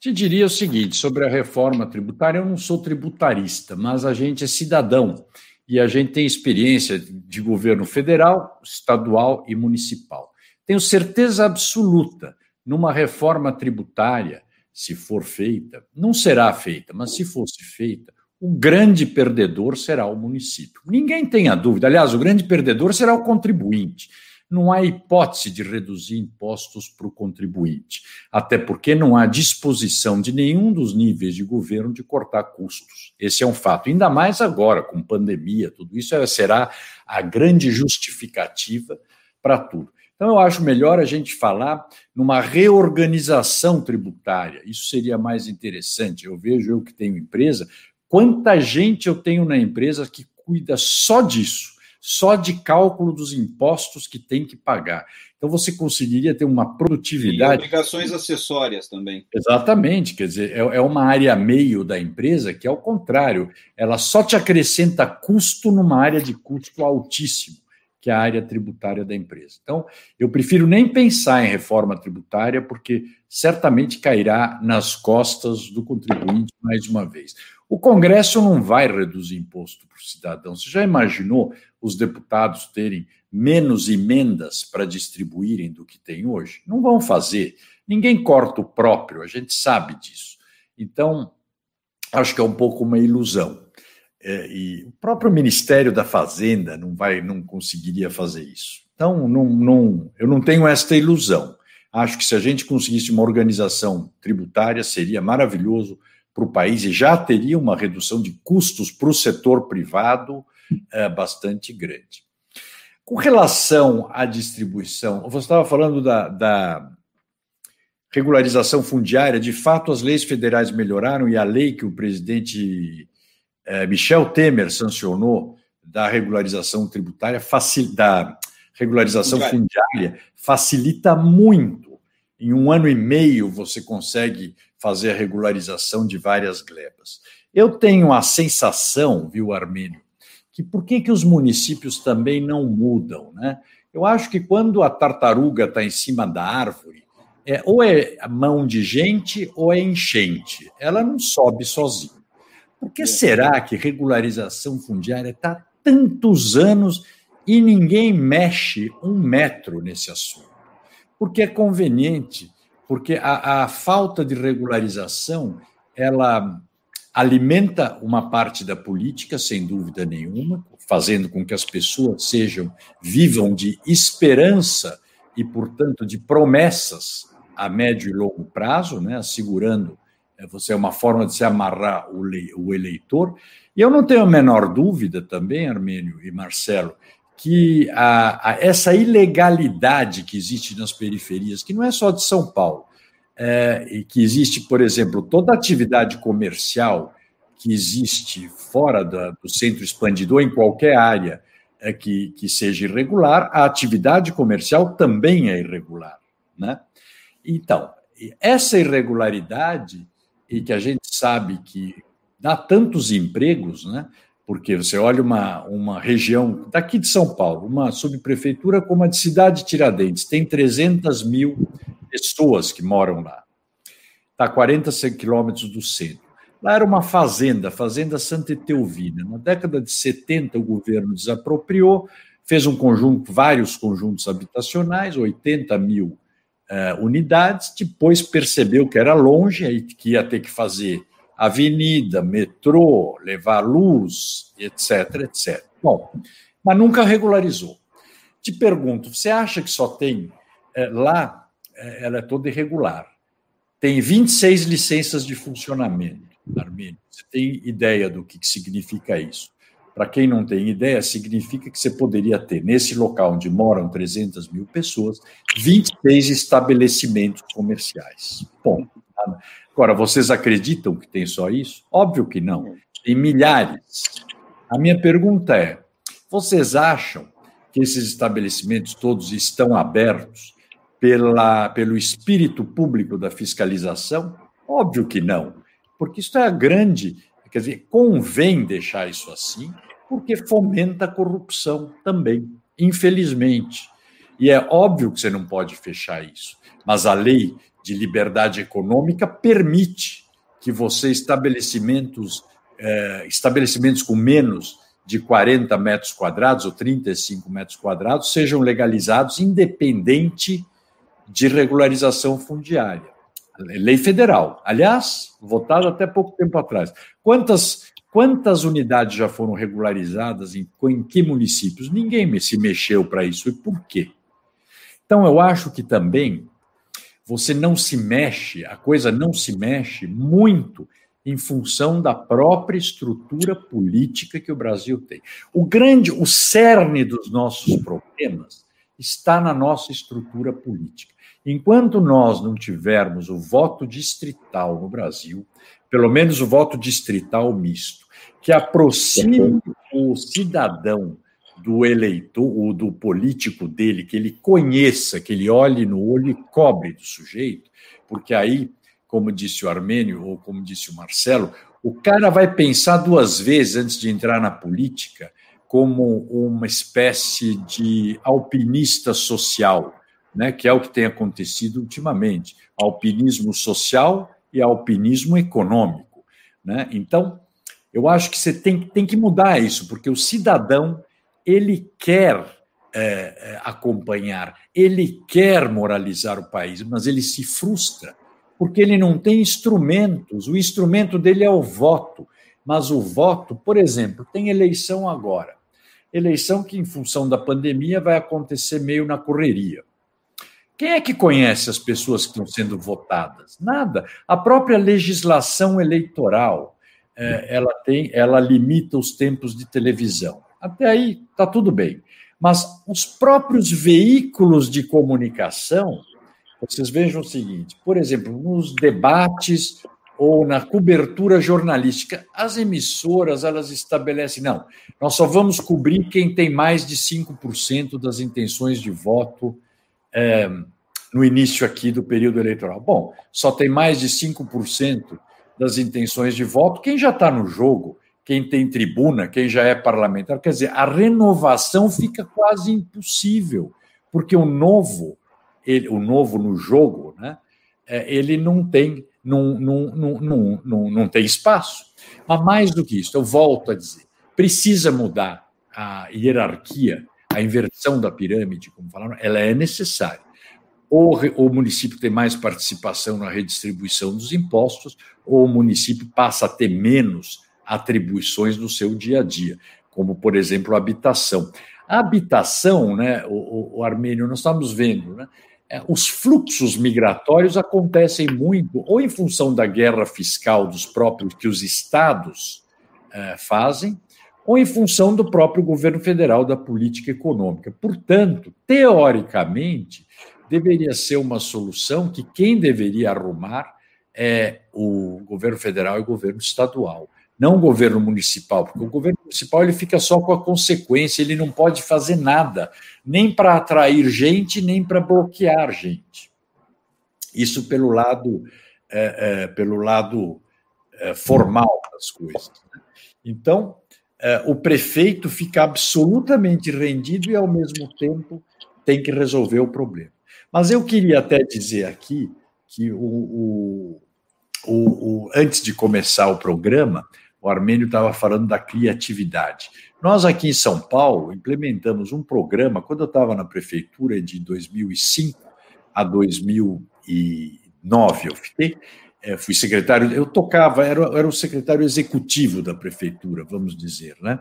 Te diria o seguinte: sobre a reforma tributária, eu não sou tributarista, mas a gente é cidadão e a gente tem experiência de governo federal, estadual e municipal. Tenho certeza absoluta, numa reforma tributária, se for feita, não será feita, mas se fosse feita, o grande perdedor será o município. Ninguém tenha dúvida. Aliás, o grande perdedor será o contribuinte não há hipótese de reduzir impostos para o contribuinte, até porque não há disposição de nenhum dos níveis de governo de cortar custos. Esse é um fato, ainda mais agora, com pandemia, tudo isso será a grande justificativa para tudo. Então, eu acho melhor a gente falar numa reorganização tributária. Isso seria mais interessante. Eu vejo, eu que tenho empresa, quanta gente eu tenho na empresa que cuida só disso só de cálculo dos impostos que tem que pagar. Então você conseguiria ter uma produtividade. E obrigações acessórias também. Exatamente, quer dizer, é, é uma área meio da empresa que, ao contrário, ela só te acrescenta custo numa área de custo altíssimo, que é a área tributária da empresa. Então, eu prefiro nem pensar em reforma tributária, porque certamente cairá nas costas do contribuinte mais uma vez. O Congresso não vai reduzir imposto para o cidadão. Você já imaginou os deputados terem menos emendas para distribuírem do que tem hoje? Não vão fazer. Ninguém corta o próprio, a gente sabe disso. Então, acho que é um pouco uma ilusão. É, e o próprio Ministério da Fazenda não vai, não conseguiria fazer isso. Então, não, não, eu não tenho esta ilusão. Acho que se a gente conseguisse uma organização tributária, seria maravilhoso para o país e já teria uma redução de custos para o setor privado é, bastante grande. Com relação à distribuição, você estava falando da, da regularização fundiária, de fato, as leis federais melhoraram e a lei que o presidente é, Michel Temer sancionou da regularização tributária, facil, da regularização fundiária, facilita muito. Em um ano e meio você consegue fazer a regularização de várias glebas. Eu tenho a sensação, viu, Armênio, que por que, que os municípios também não mudam, né? Eu acho que quando a tartaruga está em cima da árvore, é, ou é mão de gente ou é enchente. Ela não sobe sozinha. Por que será que regularização fundiária está tantos anos e ninguém mexe um metro nesse assunto? Porque é conveniente porque a, a falta de regularização ela alimenta uma parte da política, sem dúvida nenhuma, fazendo com que as pessoas sejam vivam de esperança e, portanto, de promessas a médio e longo prazo, né, assegurando é, você é uma forma de se amarrar o eleitor. E eu não tenho a menor dúvida também, Armênio e Marcelo, que a, a, essa ilegalidade que existe nas periferias, que não é só de São Paulo, é, e que existe, por exemplo, toda atividade comercial que existe fora da, do centro expandido ou em qualquer área é, que, que seja irregular, a atividade comercial também é irregular. Né? Então, essa irregularidade, e que a gente sabe que dá tantos empregos, né? porque você olha uma, uma região daqui de São Paulo, uma subprefeitura como a de Cidade Tiradentes, tem 300 mil pessoas que moram lá. Está a 40 quilômetros do centro. Lá era uma fazenda, Fazenda Santa Etelvina. Na década de 70, o governo desapropriou, fez um conjunto, vários conjuntos habitacionais, 80 mil uh, unidades, depois percebeu que era longe, aí que ia ter que fazer avenida, metrô, levar luz, etc, etc. Bom, mas nunca regularizou. Te pergunto, você acha que só tem é, lá, ela é toda irregular, tem 26 licenças de funcionamento, Armênio. Você tem ideia do que significa isso? Para quem não tem ideia, significa que você poderia ter, nesse local onde moram 300 mil pessoas, 26 estabelecimentos comerciais. Bom, agora, vocês acreditam que tem só isso? Óbvio que não. Tem milhares. A minha pergunta é: vocês acham que esses estabelecimentos todos estão abertos pela, pelo espírito público da fiscalização? Óbvio que não, porque isso é a grande Quer dizer, convém deixar isso assim, porque fomenta a corrupção também, infelizmente. E é óbvio que você não pode fechar isso, mas a lei de liberdade econômica permite que você estabelecimentos eh, estabelecimentos com menos de 40 metros quadrados ou 35 metros quadrados sejam legalizados independente de regularização fundiária. Lei federal. Aliás, votada até pouco tempo atrás. Quantas, quantas unidades já foram regularizadas em, em que municípios? Ninguém se mexeu para isso. E por quê? Então, eu acho que também você não se mexe, a coisa não se mexe muito em função da própria estrutura política que o Brasil tem. O grande, o cerne dos nossos problemas está na nossa estrutura política. Enquanto nós não tivermos o voto distrital no Brasil, pelo menos o voto distrital misto, que aproxime o cidadão do eleitor, ou do político dele, que ele conheça, que ele olhe no olho e cobre do sujeito, porque aí, como disse o Armênio, ou como disse o Marcelo, o cara vai pensar duas vezes antes de entrar na política como uma espécie de alpinista social né, que é o que tem acontecido ultimamente, alpinismo social e alpinismo econômico. Né? Então, eu acho que você tem, tem que mudar isso, porque o cidadão ele quer é, é, acompanhar, ele quer moralizar o país, mas ele se frustra porque ele não tem instrumentos. O instrumento dele é o voto, mas o voto, por exemplo, tem eleição agora. Eleição que, em função da pandemia, vai acontecer meio na correria. Quem é que conhece as pessoas que estão sendo votadas? Nada. A própria legislação eleitoral é, ela tem, ela limita os tempos de televisão. Até aí está tudo bem. Mas os próprios veículos de comunicação, vocês vejam o seguinte: por exemplo, nos debates ou na cobertura jornalística, as emissoras elas estabelecem, não, nós só vamos cobrir quem tem mais de 5% das intenções de voto é, no início aqui do período eleitoral? Bom, só tem mais de 5% das intenções de voto quem já está no jogo, quem tem tribuna, quem já é parlamentar. Quer dizer, a renovação fica quase impossível, porque o novo, ele, o novo no jogo, né, é, ele não tem, não, não, não, não, não, não tem espaço. Mas mais do que isso, eu volto a dizer, precisa mudar a hierarquia a inversão da pirâmide, como falaram, ela é necessária. Ou o município tem mais participação na redistribuição dos impostos, ou o município passa a ter menos atribuições no seu dia a dia, como, por exemplo, a habitação. A habitação, né, o, o Armênio, nós estamos vendo, né, é, os fluxos migratórios acontecem muito ou em função da guerra fiscal dos próprios que os estados é, fazem, ou em função do próprio governo federal da política econômica. Portanto, teoricamente, deveria ser uma solução que quem deveria arrumar é o governo federal e o governo estadual, não o governo municipal, porque o governo municipal ele fica só com a consequência, ele não pode fazer nada, nem para atrair gente, nem para bloquear gente. Isso pelo lado, é, é, pelo lado é, formal das coisas. Né? Então, o prefeito fica absolutamente rendido e, ao mesmo tempo, tem que resolver o problema. Mas eu queria até dizer aqui que o, o, o, o antes de começar o programa, o Armênio estava falando da criatividade. Nós aqui em São Paulo implementamos um programa, quando eu estava na prefeitura de 2005 a 2009, eu fiquei, é, fui secretário, eu tocava, era, era o secretário executivo da prefeitura, vamos dizer, né?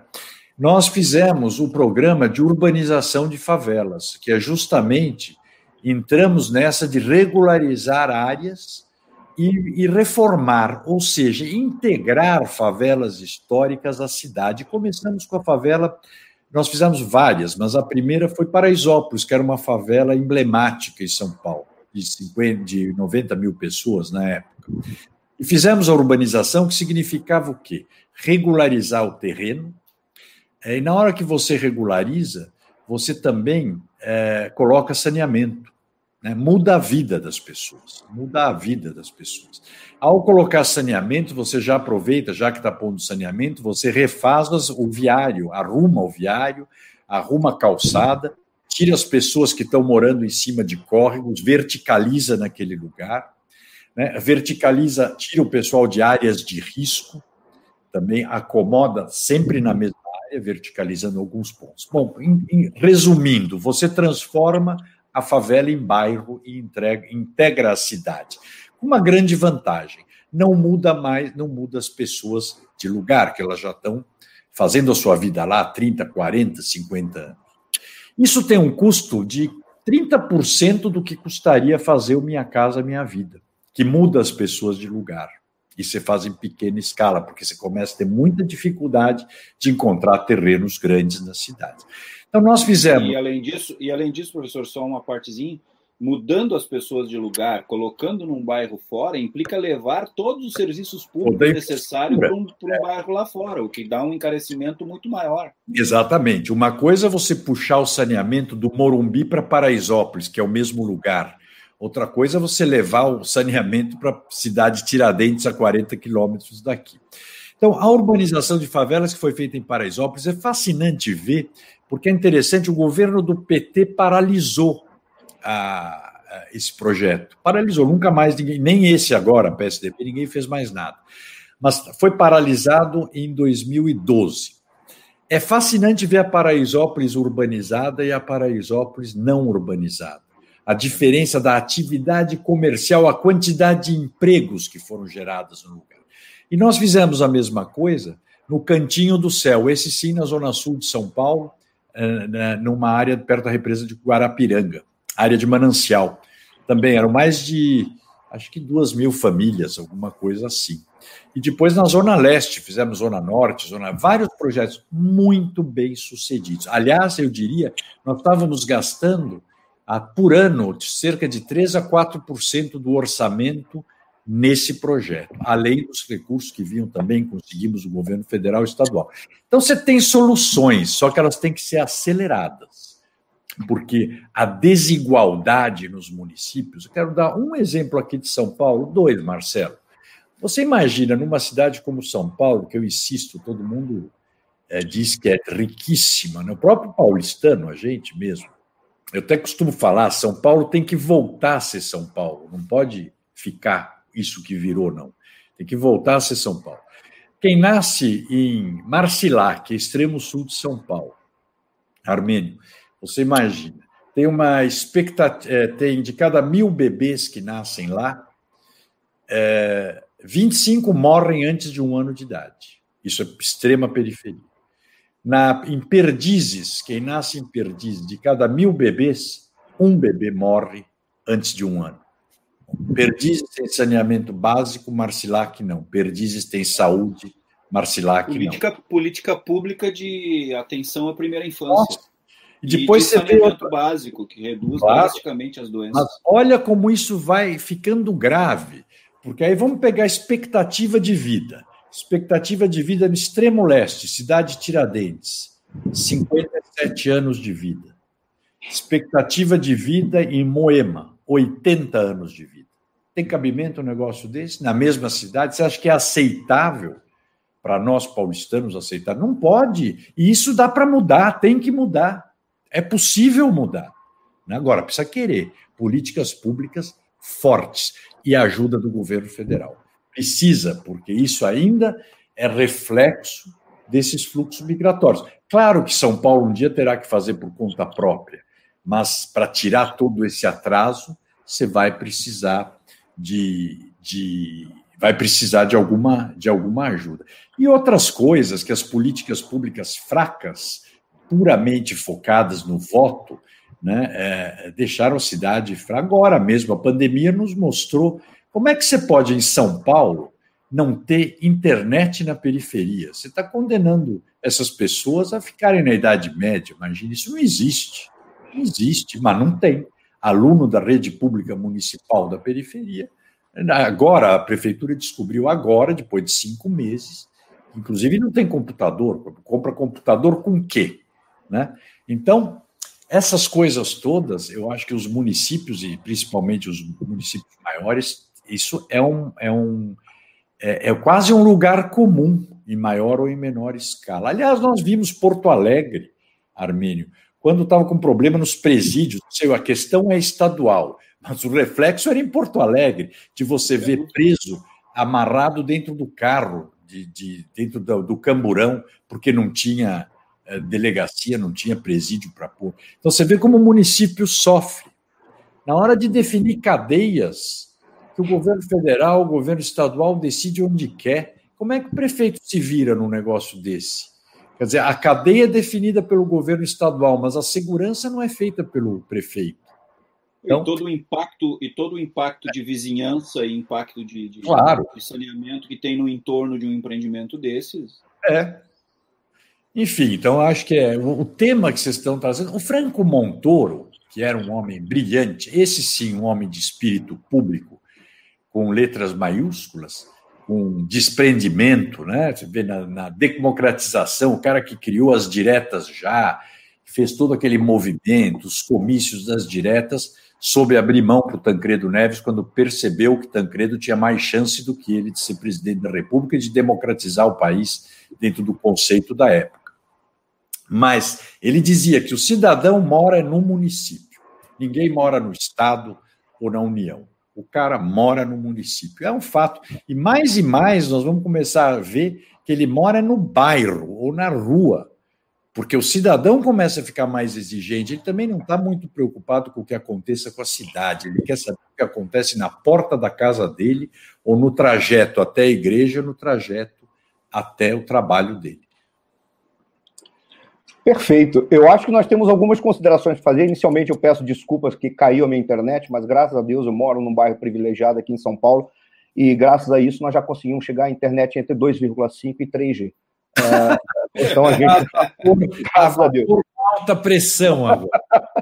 Nós fizemos o programa de urbanização de favelas, que é justamente entramos nessa de regularizar áreas e, e, reformar, ou seja, integrar favelas históricas à cidade. Começamos com a favela, nós fizemos várias, mas a primeira foi Paraisópolis, que era uma favela emblemática em São Paulo, de, 50, de 90 mil pessoas na época. E fizemos a urbanização, que significava o quê? Regularizar o terreno. É, e na hora que você regulariza, você também é, coloca saneamento. Né? Muda a vida das pessoas. Muda a vida das pessoas. Ao colocar saneamento, você já aproveita, já que está pondo saneamento, você refaz o viário, arruma o viário, arruma a calçada, tira as pessoas que estão morando em cima de córregos, verticaliza naquele lugar, né? verticaliza, tira o pessoal de áreas de risco, também acomoda sempre na mesma área, verticalizando alguns pontos. Bom, em, em, resumindo, você transforma a favela em bairro e entrega, integra a cidade. Uma grande vantagem, não muda mais, não muda as pessoas de lugar, que elas já estão fazendo a sua vida lá 30, 40, 50 anos. Isso tem um custo de 30% do que custaria fazer o Minha Casa Minha Vida, que muda as pessoas de lugar. E você faz em pequena escala, porque você começa a ter muita dificuldade de encontrar terrenos grandes na cidade. Então, nós fizemos. E além disso, e além disso professor, só uma partezinha mudando as pessoas de lugar, colocando num bairro fora, implica levar todos os serviços públicos necessários para um, um é. bairro lá fora, o que dá um encarecimento muito maior. Exatamente. Uma coisa é você puxar o saneamento do Morumbi para Paraisópolis, que é o mesmo lugar. Outra coisa é você levar o saneamento para a cidade de Tiradentes, a 40 quilômetros daqui. Então, a urbanização de favelas que foi feita em Paraisópolis é fascinante ver, porque é interessante, o governo do PT paralisou a, a, esse projeto. Paralisou, nunca mais ninguém, nem esse agora, PSDB, ninguém fez mais nada. Mas foi paralisado em 2012. É fascinante ver a Paraisópolis urbanizada e a Paraisópolis não urbanizada. A diferença da atividade comercial, a quantidade de empregos que foram gerados no lugar. E nós fizemos a mesma coisa no Cantinho do Céu, esse sim na zona sul de São Paulo, eh, numa área perto da represa de Guarapiranga área de manancial. Também eram mais de, acho que duas mil famílias, alguma coisa assim. E depois na Zona Leste, fizemos Zona Norte, zona, vários projetos muito bem sucedidos. Aliás, eu diria, nós estávamos gastando ah, por ano cerca de 3 a 4% do orçamento nesse projeto, além dos recursos que vinham também, conseguimos do governo federal e estadual. Então, você tem soluções, só que elas têm que ser aceleradas porque a desigualdade nos municípios. Eu quero dar um exemplo aqui de São Paulo, dois, Marcelo. Você imagina numa cidade como São Paulo, que eu insisto, todo mundo é, diz que é riquíssima, né? o próprio paulistano, a gente mesmo. Eu até costumo falar, São Paulo tem que voltar a ser São Paulo, não pode ficar isso que virou, não. Tem que voltar a ser São Paulo. Quem nasce em Marcilac, extremo sul de São Paulo, armênio, você imagina, tem uma expectativa, é, tem de cada mil bebês que nascem lá, é, 25 morrem antes de um ano de idade. Isso é extrema periferia. Na, em Perdizes, quem nasce em Perdizes, de cada mil bebês, um bebê morre antes de um ano. Perdizes tem saneamento básico, Marcilac não. Perdizes tem saúde, Marcilac política, não. Política pública de atenção à primeira infância. Nossa. E depois e de você vê outro básico que reduz drasticamente as doenças. Mas olha como isso vai ficando grave, porque aí vamos pegar a expectativa de vida. Expectativa de vida no extremo leste, cidade de Tiradentes, 57 anos de vida. Expectativa de vida em Moema, 80 anos de vida. Tem cabimento um negócio desse? Na mesma cidade? Você acha que é aceitável para nós paulistanos aceitar? Não pode. E isso dá para mudar, tem que mudar. É possível mudar. Né? Agora, precisa querer políticas públicas fortes e ajuda do governo federal. Precisa, porque isso ainda é reflexo desses fluxos migratórios. Claro que São Paulo um dia terá que fazer por conta própria, mas para tirar todo esse atraso, você vai precisar de, de vai precisar de alguma, de alguma ajuda. E outras coisas que as políticas públicas fracas, puramente focadas no voto, né, é, deixaram a cidade fraca. Agora mesmo, a pandemia nos mostrou como é que você pode, em São Paulo, não ter internet na periferia. Você está condenando essas pessoas a ficarem na Idade Média. Imagina, isso não existe. Não existe, mas não tem. Aluno da rede pública municipal da periferia. Agora, a prefeitura descobriu agora, depois de cinco meses, inclusive não tem computador. Compra computador com quê? Né? Então, essas coisas todas, eu acho que os municípios, e principalmente os municípios maiores, isso é um, é um é, é quase um lugar comum, em maior ou em menor escala. Aliás, nós vimos Porto Alegre, Armênio, quando estava com problema nos presídios, sei, a questão é estadual, mas o reflexo era em Porto Alegre, de você ver preso amarrado dentro do carro, de, de dentro do, do, camburão, porque não tinha delegacia, não tinha presídio para pôr. Então você vê como o município sofre. Na hora de definir cadeias, que o governo federal, o governo estadual decide onde quer. Como é que o prefeito se vira num negócio desse? Quer dizer, a cadeia é definida pelo governo estadual, mas a segurança não é feita pelo prefeito. Então, e todo o impacto e todo o impacto de vizinhança e impacto de, de, claro. de saneamento que tem no entorno de um empreendimento desses. É. Enfim, então acho que é o, tema que vocês estão trazendo. O Franco Montoro, que era um homem brilhante, esse sim, um homem de espírito público, com letras maiúsculas, com desprendimento, né? Você vê na, na democratização, o cara que criou as diretas já, fez todo aquele movimento, os comícios das diretas, soube abrir mão para o Tancredo Neves quando percebeu que Tancredo tinha mais chance do que ele de ser presidente da República e de democratizar o país dentro do conceito da época. Mas ele dizia que o cidadão mora no município, ninguém mora no Estado ou na União. O cara mora no município. É um fato. E mais e mais nós vamos começar a ver que ele mora no bairro ou na rua. Porque o cidadão começa a ficar mais exigente, ele também não está muito preocupado com o que aconteça com a cidade, ele quer saber o que acontece na porta da casa dele, ou no trajeto até a igreja, no trajeto até o trabalho dele. Perfeito. Eu acho que nós temos algumas considerações a fazer. Inicialmente, eu peço desculpas que caiu a minha internet, mas graças a Deus eu moro num bairro privilegiado aqui em São Paulo e graças a isso nós já conseguimos chegar à internet entre 2,5 e 3G. É, então a gente está graças a Deus. Por alta pressão agora.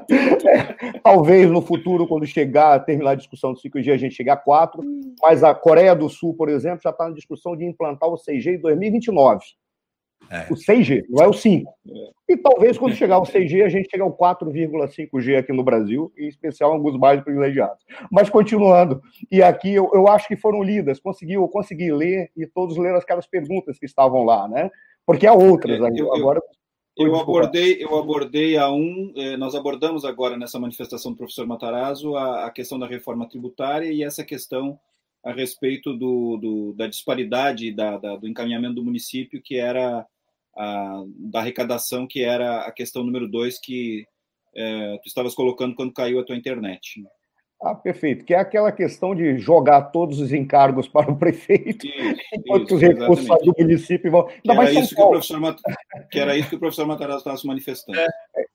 É, talvez no futuro, quando chegar, terminar a discussão do 5G, a gente chegar a 4, mas a Coreia do Sul, por exemplo, já está na discussão de implantar o 6G em 2029. É. O 6G, não é o 5. É. E talvez quando chegar o 6G, a gente chegue ao 4,5G aqui no Brasil, em especial em alguns bairros privilegiados. Mas continuando, e aqui eu, eu acho que foram lidas, consegui, eu consegui ler e todos leram aquelas perguntas que estavam lá, né? Porque há outras é, eu, agora. Eu, eu abordei, eu abordei a um, eh, nós abordamos agora nessa manifestação do professor Matarazzo a, a questão da reforma tributária e essa questão a respeito do, do da disparidade da, da, do encaminhamento do município, que era a, da arrecadação, que era a questão número dois que é, tu estavas colocando quando caiu a tua internet. Ah, perfeito. Que é aquela questão de jogar todos os encargos para o prefeito, isso, enquanto isso, os recursos do município vão. Que era, isso que, o professor Mat... que era isso que o professor Matarazzo estava se manifestando. É,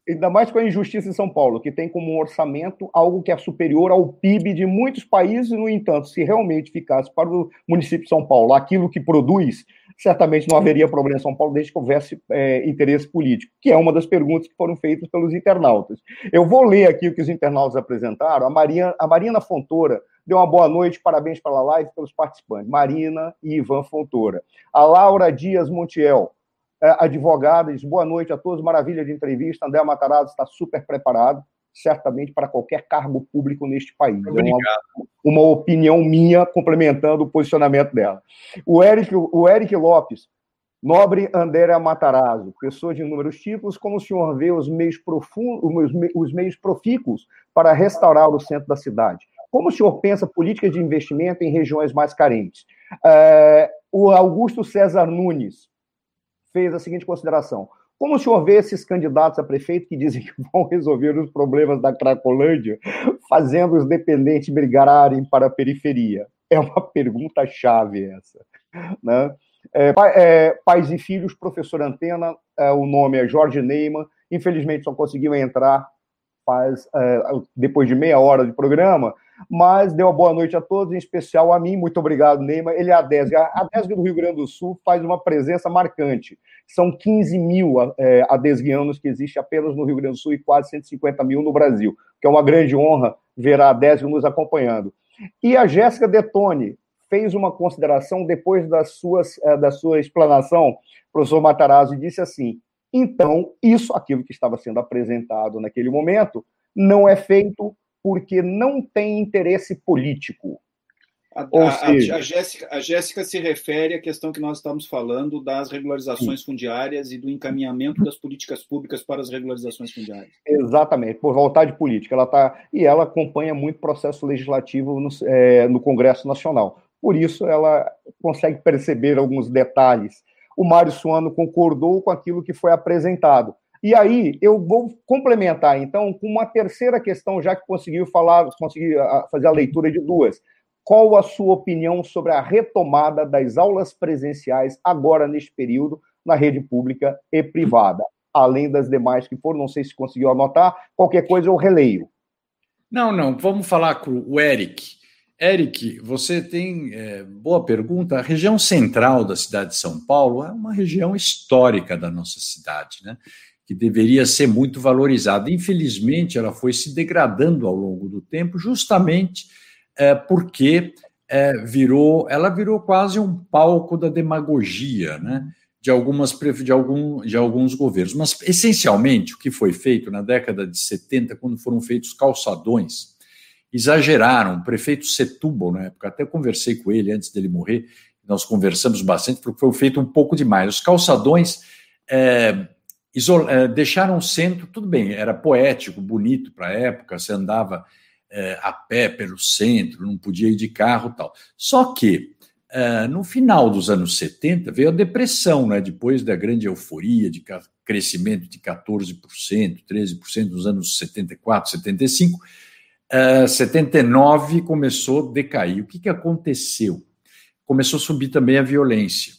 ainda mais com a injustiça em São Paulo, que tem como orçamento algo que é superior ao PIB de muitos países, no entanto, se realmente ficasse para o município de São Paulo aquilo que produz, certamente não haveria problema em São Paulo desde que houvesse é, interesse político, que é uma das perguntas que foram feitas pelos internautas. Eu vou ler aqui o que os internautas apresentaram. A, Maria, a Marina Fontoura deu uma boa noite, parabéns pela live pelos participantes, Marina e Ivan Fontoura. A Laura Dias Montiel, é, advogada, diz boa noite a todos, maravilha de entrevista. André Matarazzo está super preparado, certamente, para qualquer cargo público neste país. Obrigado. É uma, uma opinião minha complementando o posicionamento dela. O Eric, o Eric Lopes, Nobre André Matarazzo, pessoa de inúmeros títulos, como o senhor vê os meios profundos, os meios profícuos para restaurar o centro da cidade? Como o senhor pensa políticas de investimento em regiões mais carentes? É, o Augusto César Nunes, fez a seguinte consideração. Como o senhor vê esses candidatos a prefeito que dizem que vão resolver os problemas da Cracolândia, fazendo os dependentes brigarem para a periferia? É uma pergunta chave essa. Né? É, é, pais e filhos, professor Antena, é, o nome é Jorge Neyman, infelizmente só conseguiu entrar faz, é, depois de meia hora de programa, mas deu uma boa noite a todos, em especial a mim. Muito obrigado, Neymar. Ele é a DESG. A DESG do Rio Grande do Sul faz uma presença marcante. São 15 mil é, adesguianos que existem apenas no Rio Grande do Sul e quase 150 mil no Brasil, que é uma grande honra ver a DESG nos acompanhando. E a Jéssica Detone fez uma consideração depois das suas, é, da sua explanação, professor Matarazzo, disse assim: então, isso, aquilo que estava sendo apresentado naquele momento, não é feito porque não tem interesse político. A, Ou a, seja... a, Jéssica, a Jéssica se refere à questão que nós estamos falando das regularizações Sim. fundiárias e do encaminhamento das políticas públicas para as regularizações fundiárias. Exatamente, por vontade política. Ela tá, e ela acompanha muito processo legislativo no, é, no Congresso Nacional. Por isso, ela consegue perceber alguns detalhes. O Mário Suano concordou com aquilo que foi apresentado. E aí eu vou complementar, então, com uma terceira questão, já que conseguiu falar, conseguiu fazer a leitura de duas. Qual a sua opinião sobre a retomada das aulas presenciais agora neste período na rede pública e privada? Além das demais que foram, não sei se conseguiu anotar, qualquer coisa eu releio. Não, não, vamos falar com o Eric. Eric, você tem é, boa pergunta. A região central da cidade de São Paulo é uma região histórica da nossa cidade, né? Que deveria ser muito valorizada. Infelizmente, ela foi se degradando ao longo do tempo, justamente é, porque é, virou, ela virou quase um palco da demagogia, né? De algumas de, algum, de alguns governos. Mas, essencialmente, o que foi feito na década de 70, quando foram feitos calçadões, exageraram. O prefeito Setúbal, na época, até conversei com ele antes dele morrer, nós conversamos bastante, porque foi feito um pouco demais. Os calçadões é, é, deixaram o centro, tudo bem, era poético, bonito para a época, você andava é, a pé pelo centro, não podia ir de carro tal. Só que, é, no final dos anos 70, veio a depressão, né, depois da grande euforia de crescimento de 14%, 13% nos anos 74, 75, 79 começou a decair. O que, que aconteceu? Começou a subir também a violência.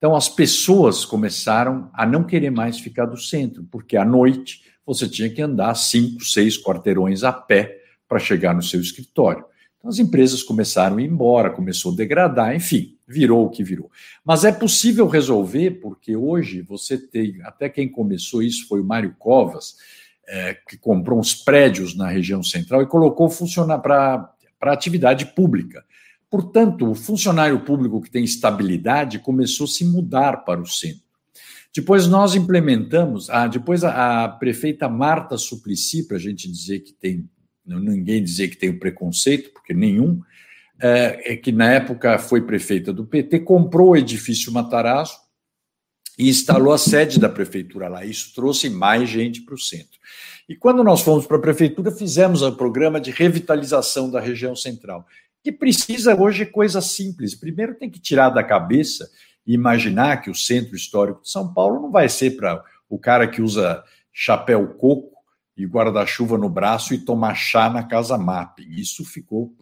Então, as pessoas começaram a não querer mais ficar do centro, porque à noite você tinha que andar cinco, seis quarteirões a pé para chegar no seu escritório. Então, as empresas começaram a ir embora, começou a degradar, enfim, virou o que virou. Mas é possível resolver, porque hoje você tem, até quem começou isso foi o Mário Covas, é, que comprou uns prédios na região central e colocou funcionar para atividade pública. Portanto, o funcionário público que tem estabilidade começou a se mudar para o centro. Depois nós implementamos, ah, depois a, a prefeita Marta Suplicy, para a gente dizer que tem, ninguém dizer que tem preconceito, porque nenhum, é, é, que na época foi prefeita do PT, comprou o edifício Matarazzo e instalou a sede da prefeitura lá. Isso trouxe mais gente para o centro. E quando nós fomos para a prefeitura, fizemos o programa de revitalização da região central que precisa hoje coisa simples. Primeiro tem que tirar da cabeça e imaginar que o centro histórico de São Paulo não vai ser para o cara que usa chapéu coco e guarda-chuva no braço e tomar chá na casa MAP. Isso ficou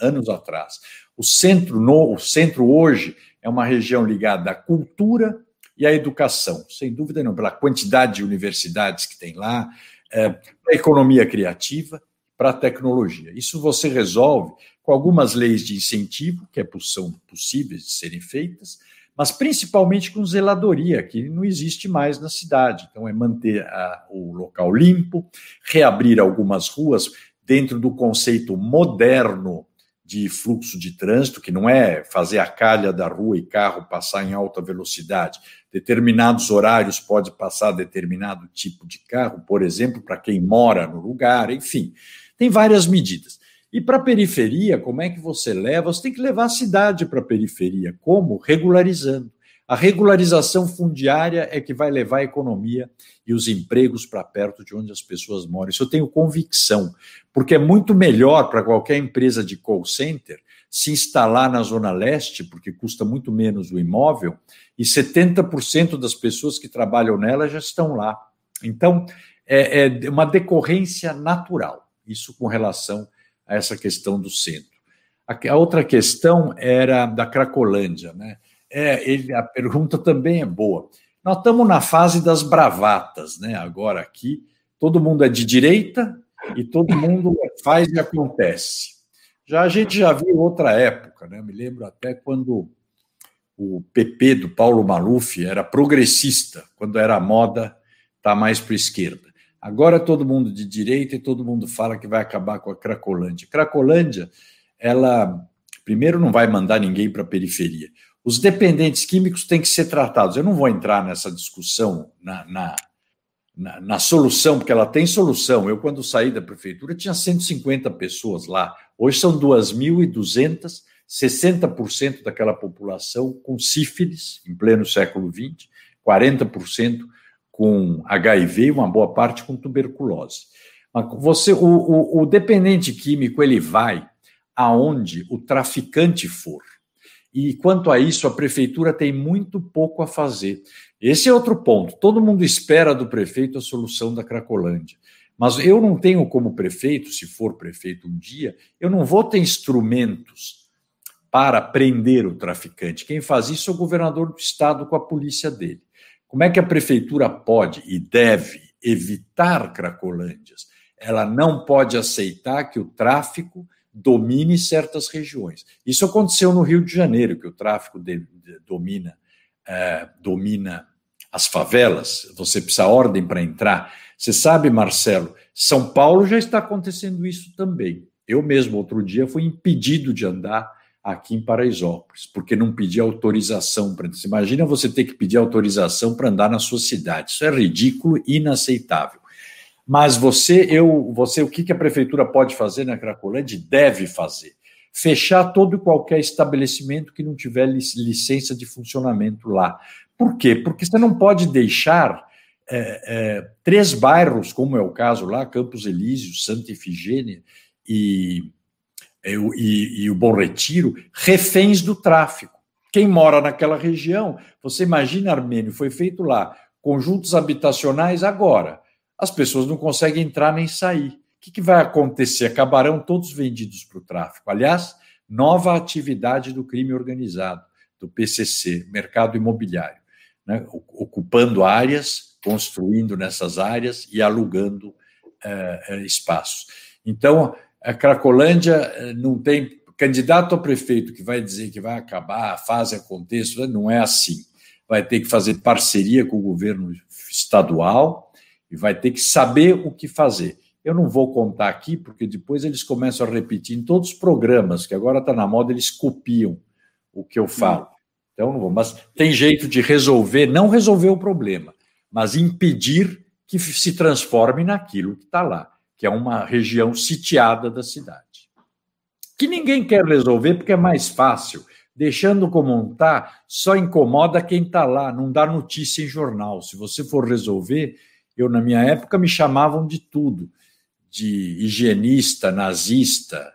anos atrás. O centro, no, o centro hoje é uma região ligada à cultura e a educação, sem dúvida não, pela quantidade de universidades que tem lá, é, para a economia criativa, para a tecnologia. Isso você resolve com algumas leis de incentivo, que é, são possíveis de serem feitas, mas principalmente com zeladoria, que não existe mais na cidade. Então, é manter a, o local limpo, reabrir algumas ruas dentro do conceito moderno de fluxo de trânsito, que não é fazer a calha da rua e carro passar em alta velocidade. Determinados horários pode passar determinado tipo de carro, por exemplo, para quem mora no lugar, enfim. Tem várias medidas. E para a periferia, como é que você leva? Você tem que levar a cidade para a periferia. Como? Regularizando. A regularização fundiária é que vai levar a economia e os empregos para perto de onde as pessoas moram. Isso eu tenho convicção, porque é muito melhor para qualquer empresa de call center se instalar na Zona Leste, porque custa muito menos o imóvel, e 70% das pessoas que trabalham nela já estão lá. Então, é, é uma decorrência natural, isso com relação a essa questão do centro. A, outra questão era da Cracolândia, né? É, ele, a pergunta também é boa. Nós estamos na fase das bravatas, né? Agora aqui, todo mundo é de direita e todo mundo faz e acontece. Já a gente já viu outra época, né? me lembro até quando o PP do Paulo Maluf era progressista, quando era moda tá mais para a esquerda. Agora todo mundo de direita e todo mundo fala que vai acabar com a Cracolândia. Cracolândia, ela, primeiro, não vai mandar ninguém para a periferia. Os dependentes químicos têm que ser tratados. Eu não vou entrar nessa discussão na, na, na, na solução, porque ela tem solução. Eu, quando saí da prefeitura, tinha 150 pessoas lá. Hoje são 2.200, 60% daquela população com sífilis, em pleno século XX, 40% com HIV e uma boa parte com tuberculose. Você, o, o, o dependente químico ele vai aonde o traficante for. E quanto a isso, a prefeitura tem muito pouco a fazer. Esse é outro ponto. Todo mundo espera do prefeito a solução da Cracolândia. Mas eu não tenho como prefeito, se for prefeito um dia, eu não vou ter instrumentos para prender o traficante. Quem faz isso é o governador do estado com a polícia dele. Como é que a prefeitura pode e deve evitar cracolândias? Ela não pode aceitar que o tráfico domine certas regiões. Isso aconteceu no Rio de Janeiro, que o tráfico de, de, domina, é, domina as favelas. Você precisa ordem para entrar. Você sabe, Marcelo, São Paulo já está acontecendo isso também. Eu mesmo, outro dia, fui impedido de andar aqui em Paraisópolis, porque não pedi autorização para. Imagina você ter que pedir autorização para andar na sua cidade. Isso é ridículo, inaceitável. Mas você, eu, você, o que, a prefeitura pode fazer na Cracolândia? Deve fazer. Fechar todo e qualquer estabelecimento que não tiver licença de funcionamento lá. Por quê? Porque você não pode deixar é, é, três bairros, como é o caso lá, Campos Elíseos, Santa Efigênia e e, e o Bom Retiro, reféns do tráfico. Quem mora naquela região, você imagina, Armênio, foi feito lá conjuntos habitacionais agora. As pessoas não conseguem entrar nem sair. O que, que vai acontecer? Acabarão todos vendidos para o tráfico. Aliás, nova atividade do crime organizado, do PCC, mercado imobiliário, né? ocupando áreas, construindo nessas áreas e alugando é, espaços. Então, a Cracolândia eh, não tem candidato a prefeito que vai dizer que vai acabar a fase a contexto, não é assim. Vai ter que fazer parceria com o governo estadual e vai ter que saber o que fazer. Eu não vou contar aqui, porque depois eles começam a repetir em todos os programas, que agora está na moda, eles copiam o que eu falo. Então, não vou. Mas tem jeito de resolver, não resolver o problema, mas impedir que se transforme naquilo que está lá que é uma região sitiada da cidade. Que ninguém quer resolver porque é mais fácil. Deixando como está, só incomoda quem está lá, não dá notícia em jornal. Se você for resolver, eu, na minha época, me chamavam de tudo, de higienista, nazista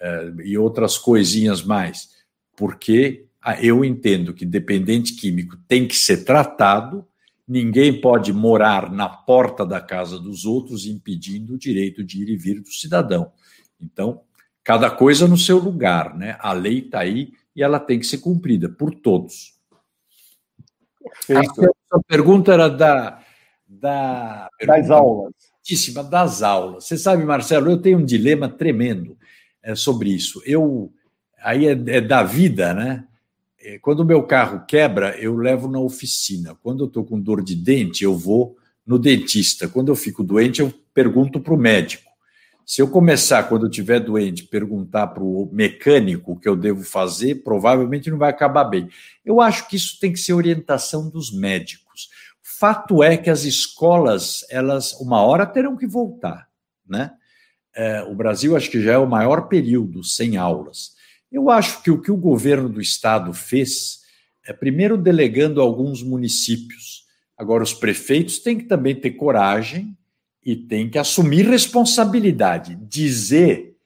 eh, e outras coisinhas mais, porque ah, eu entendo que dependente químico tem que ser tratado Ninguém pode morar na porta da casa dos outros impedindo o direito de ir e vir do cidadão. Então, cada coisa no seu lugar, né? A lei está aí e ela tem que ser cumprida por todos. Perfeito. A pergunta era da, da das aulas. Das aulas. Você sabe, Marcelo, eu tenho um dilema tremendo é, sobre isso. Eu aí é, é da vida, né? É, quando o meu carro quebra, eu levo na oficina. Quando eu estou com dor de dente, eu vou no dentista. Quando eu fico doente, eu pergunto para o médico. Se eu começar, quando eu estiver doente, perguntar para o mecânico o que eu devo fazer, provavelmente não vai acabar bem. Eu acho que isso tem que ser orientação dos médicos. Fato é que as escolas, elas, uma hora terão que voltar, né? É, o Brasil acho que já é o maior período sem aulas. Eu acho que o que o governo do estado fez é primeiro delegando alguns municípios. Agora, os prefeitos têm que também ter coragem e tem que assumir responsabilidade, dizer,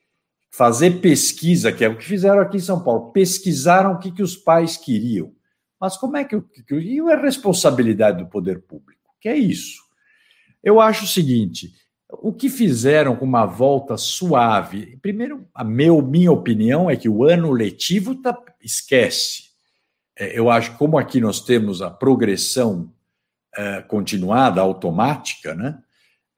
fazer pesquisa, que é o que fizeram aqui em São Paulo, pesquisaram o que, que os pais queriam. Mas como é que. E é responsabilidade do poder público? Que é isso. Eu acho o seguinte: o que fizeram com uma volta suave? Primeiro, a meu, minha opinião é que o ano letivo tá, esquece. É, eu acho que, como aqui nós temos a progressão é, continuada, automática, né?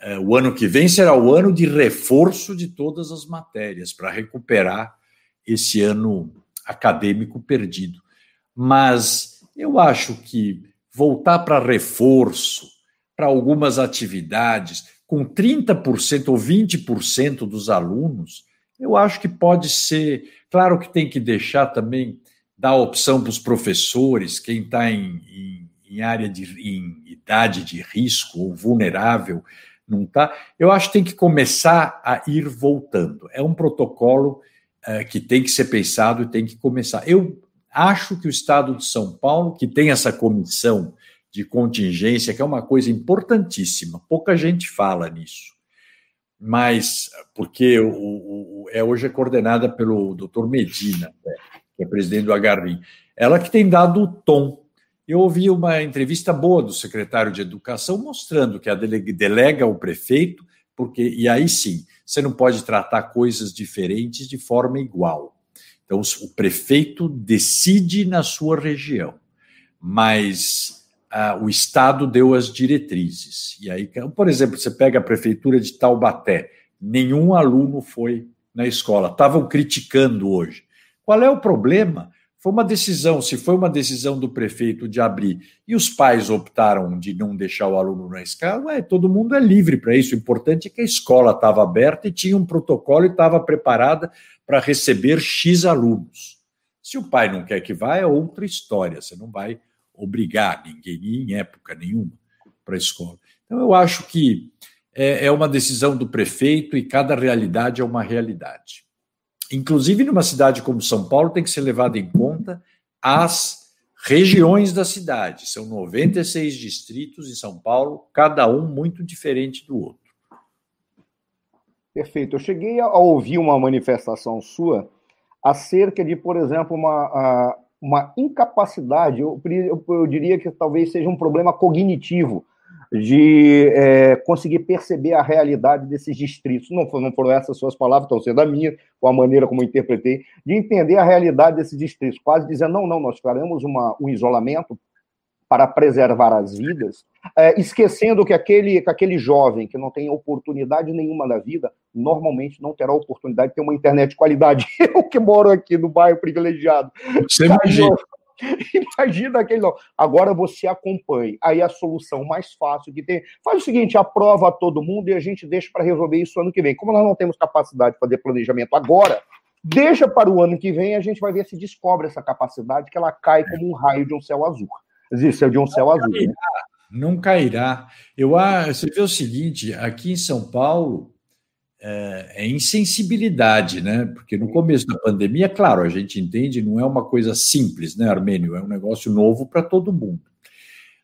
É, o ano que vem será o ano de reforço de todas as matérias, para recuperar esse ano acadêmico perdido. Mas eu acho que voltar para reforço, para algumas atividades, com 30% ou 20% dos alunos, eu acho que pode ser. Claro que tem que deixar também, dar opção para os professores, quem está em, em, em, área de em idade de risco ou vulnerável, não está. Eu acho que tem que começar a ir voltando. É um protocolo é, que tem que ser pensado e tem que começar. Eu acho que o Estado de São Paulo, que tem essa comissão de contingência, que é uma coisa importantíssima, pouca gente fala nisso, mas porque o, o, é hoje é coordenada pelo Dr. Medina, né, que é presidente do Agarrim, ela que tem dado o tom eu ouvi uma entrevista boa do secretário de Educação mostrando que a delega ao prefeito, porque e aí sim, você não pode tratar coisas diferentes de forma igual. Então, o prefeito decide na sua região, mas ah, o Estado deu as diretrizes. E aí, por exemplo, você pega a prefeitura de Taubaté, nenhum aluno foi na escola, estavam criticando hoje. Qual é o problema? Foi uma decisão, se foi uma decisão do prefeito de abrir e os pais optaram de não deixar o aluno na escola, ué, todo mundo é livre para isso. O importante é que a escola estava aberta e tinha um protocolo e estava preparada para receber X alunos. Se o pai não quer que vá, é outra história. Você não vai obrigar ninguém, em época nenhuma, para a escola. Então, eu acho que é, é uma decisão do prefeito e cada realidade é uma realidade inclusive numa cidade como São Paulo, tem que ser levado em conta as regiões da cidade. São 96 distritos em São Paulo, cada um muito diferente do outro. Perfeito. Eu cheguei a ouvir uma manifestação sua acerca de, por exemplo, uma, uma incapacidade, eu, eu, diria que talvez seja um problema cognitivo de é, conseguir perceber a realidade desses distritos. Não, não foram essas suas palavras, estão sendo a minha, com a maneira como eu interpretei, de entender a realidade desses distritos, quase dizendo, não, não, nós faremos uma, um isolamento para preservar as vidas, é, esquecendo que aquele, que aquele jovem que não tem oportunidade nenhuma na vida, normalmente não terá oportunidade de ter uma internet de qualidade. Eu que moro aqui no bairro privilegiado. Você imagina. Imagina aquele não. Agora você acompanhe. Aí a solução mais fácil que tem. Faz o seguinte: aprova a todo mundo e a gente deixa para resolver isso ano que vem. Como nós não temos capacidade de fazer planejamento agora, deixa para o ano que vem a gente vai ver se descobre essa capacidade que ela cai como um raio de um céu azul. Isso é de um céu azul. Né? Não cairá. Eu, você vê o seguinte: aqui em São Paulo, é, é, insensibilidade, né? Porque no começo da pandemia, claro, a gente entende, não é uma coisa simples, né, Armênio? É um negócio novo para todo mundo.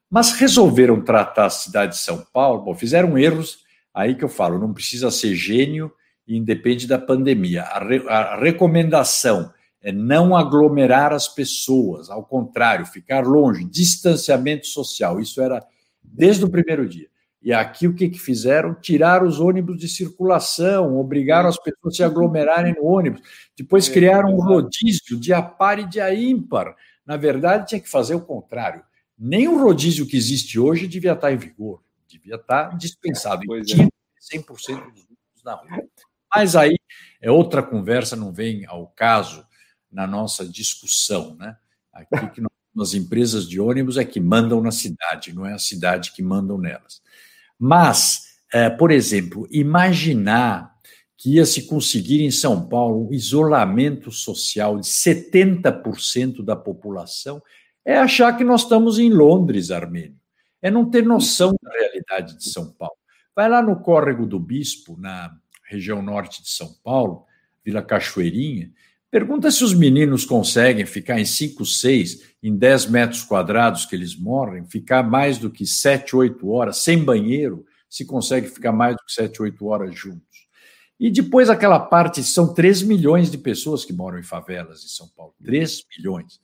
Mas resolveram tratar a cidade de São Paulo, bom, fizeram erros, aí que eu falo, não precisa ser gênio e independe da pandemia. A, re, a recomendação é não aglomerar as pessoas, ao contrário, ficar longe, distanciamento social. Isso era desde o primeiro dia. E aqui o que, que fizeram? Tirar os ônibus de circulação, obrigaram as pessoas a se aglomerarem no ônibus. Depois é, criaram um rodízio de a par e de a ímpar. Na verdade, tinha que fazer o contrário. Nem o rodízio que existe hoje devia estar em vigor, devia estar dispensado. Pois tinha é. 100% dos grupos na rua. Mas aí é outra conversa, não vem ao caso na nossa discussão. Né? Aqui que nós, as empresas de ônibus é que mandam na cidade, não é a cidade que mandam nelas. Mas, é, por exemplo, imaginar que ia se conseguir em São Paulo um isolamento social de 70% da população, é achar que nós estamos em Londres, Armênio. É não ter noção da realidade de São Paulo. Vai lá no Córrego do Bispo, na região norte de São Paulo, Vila Cachoeirinha, pergunta se os meninos conseguem ficar em 5, 6, em 10 metros quadrados que eles moram, ficar mais do que 7, 8 horas, sem banheiro, se consegue ficar mais do que 7, 8 horas juntos. E depois aquela parte, são 3 milhões de pessoas que moram em favelas em São Paulo. 3 milhões.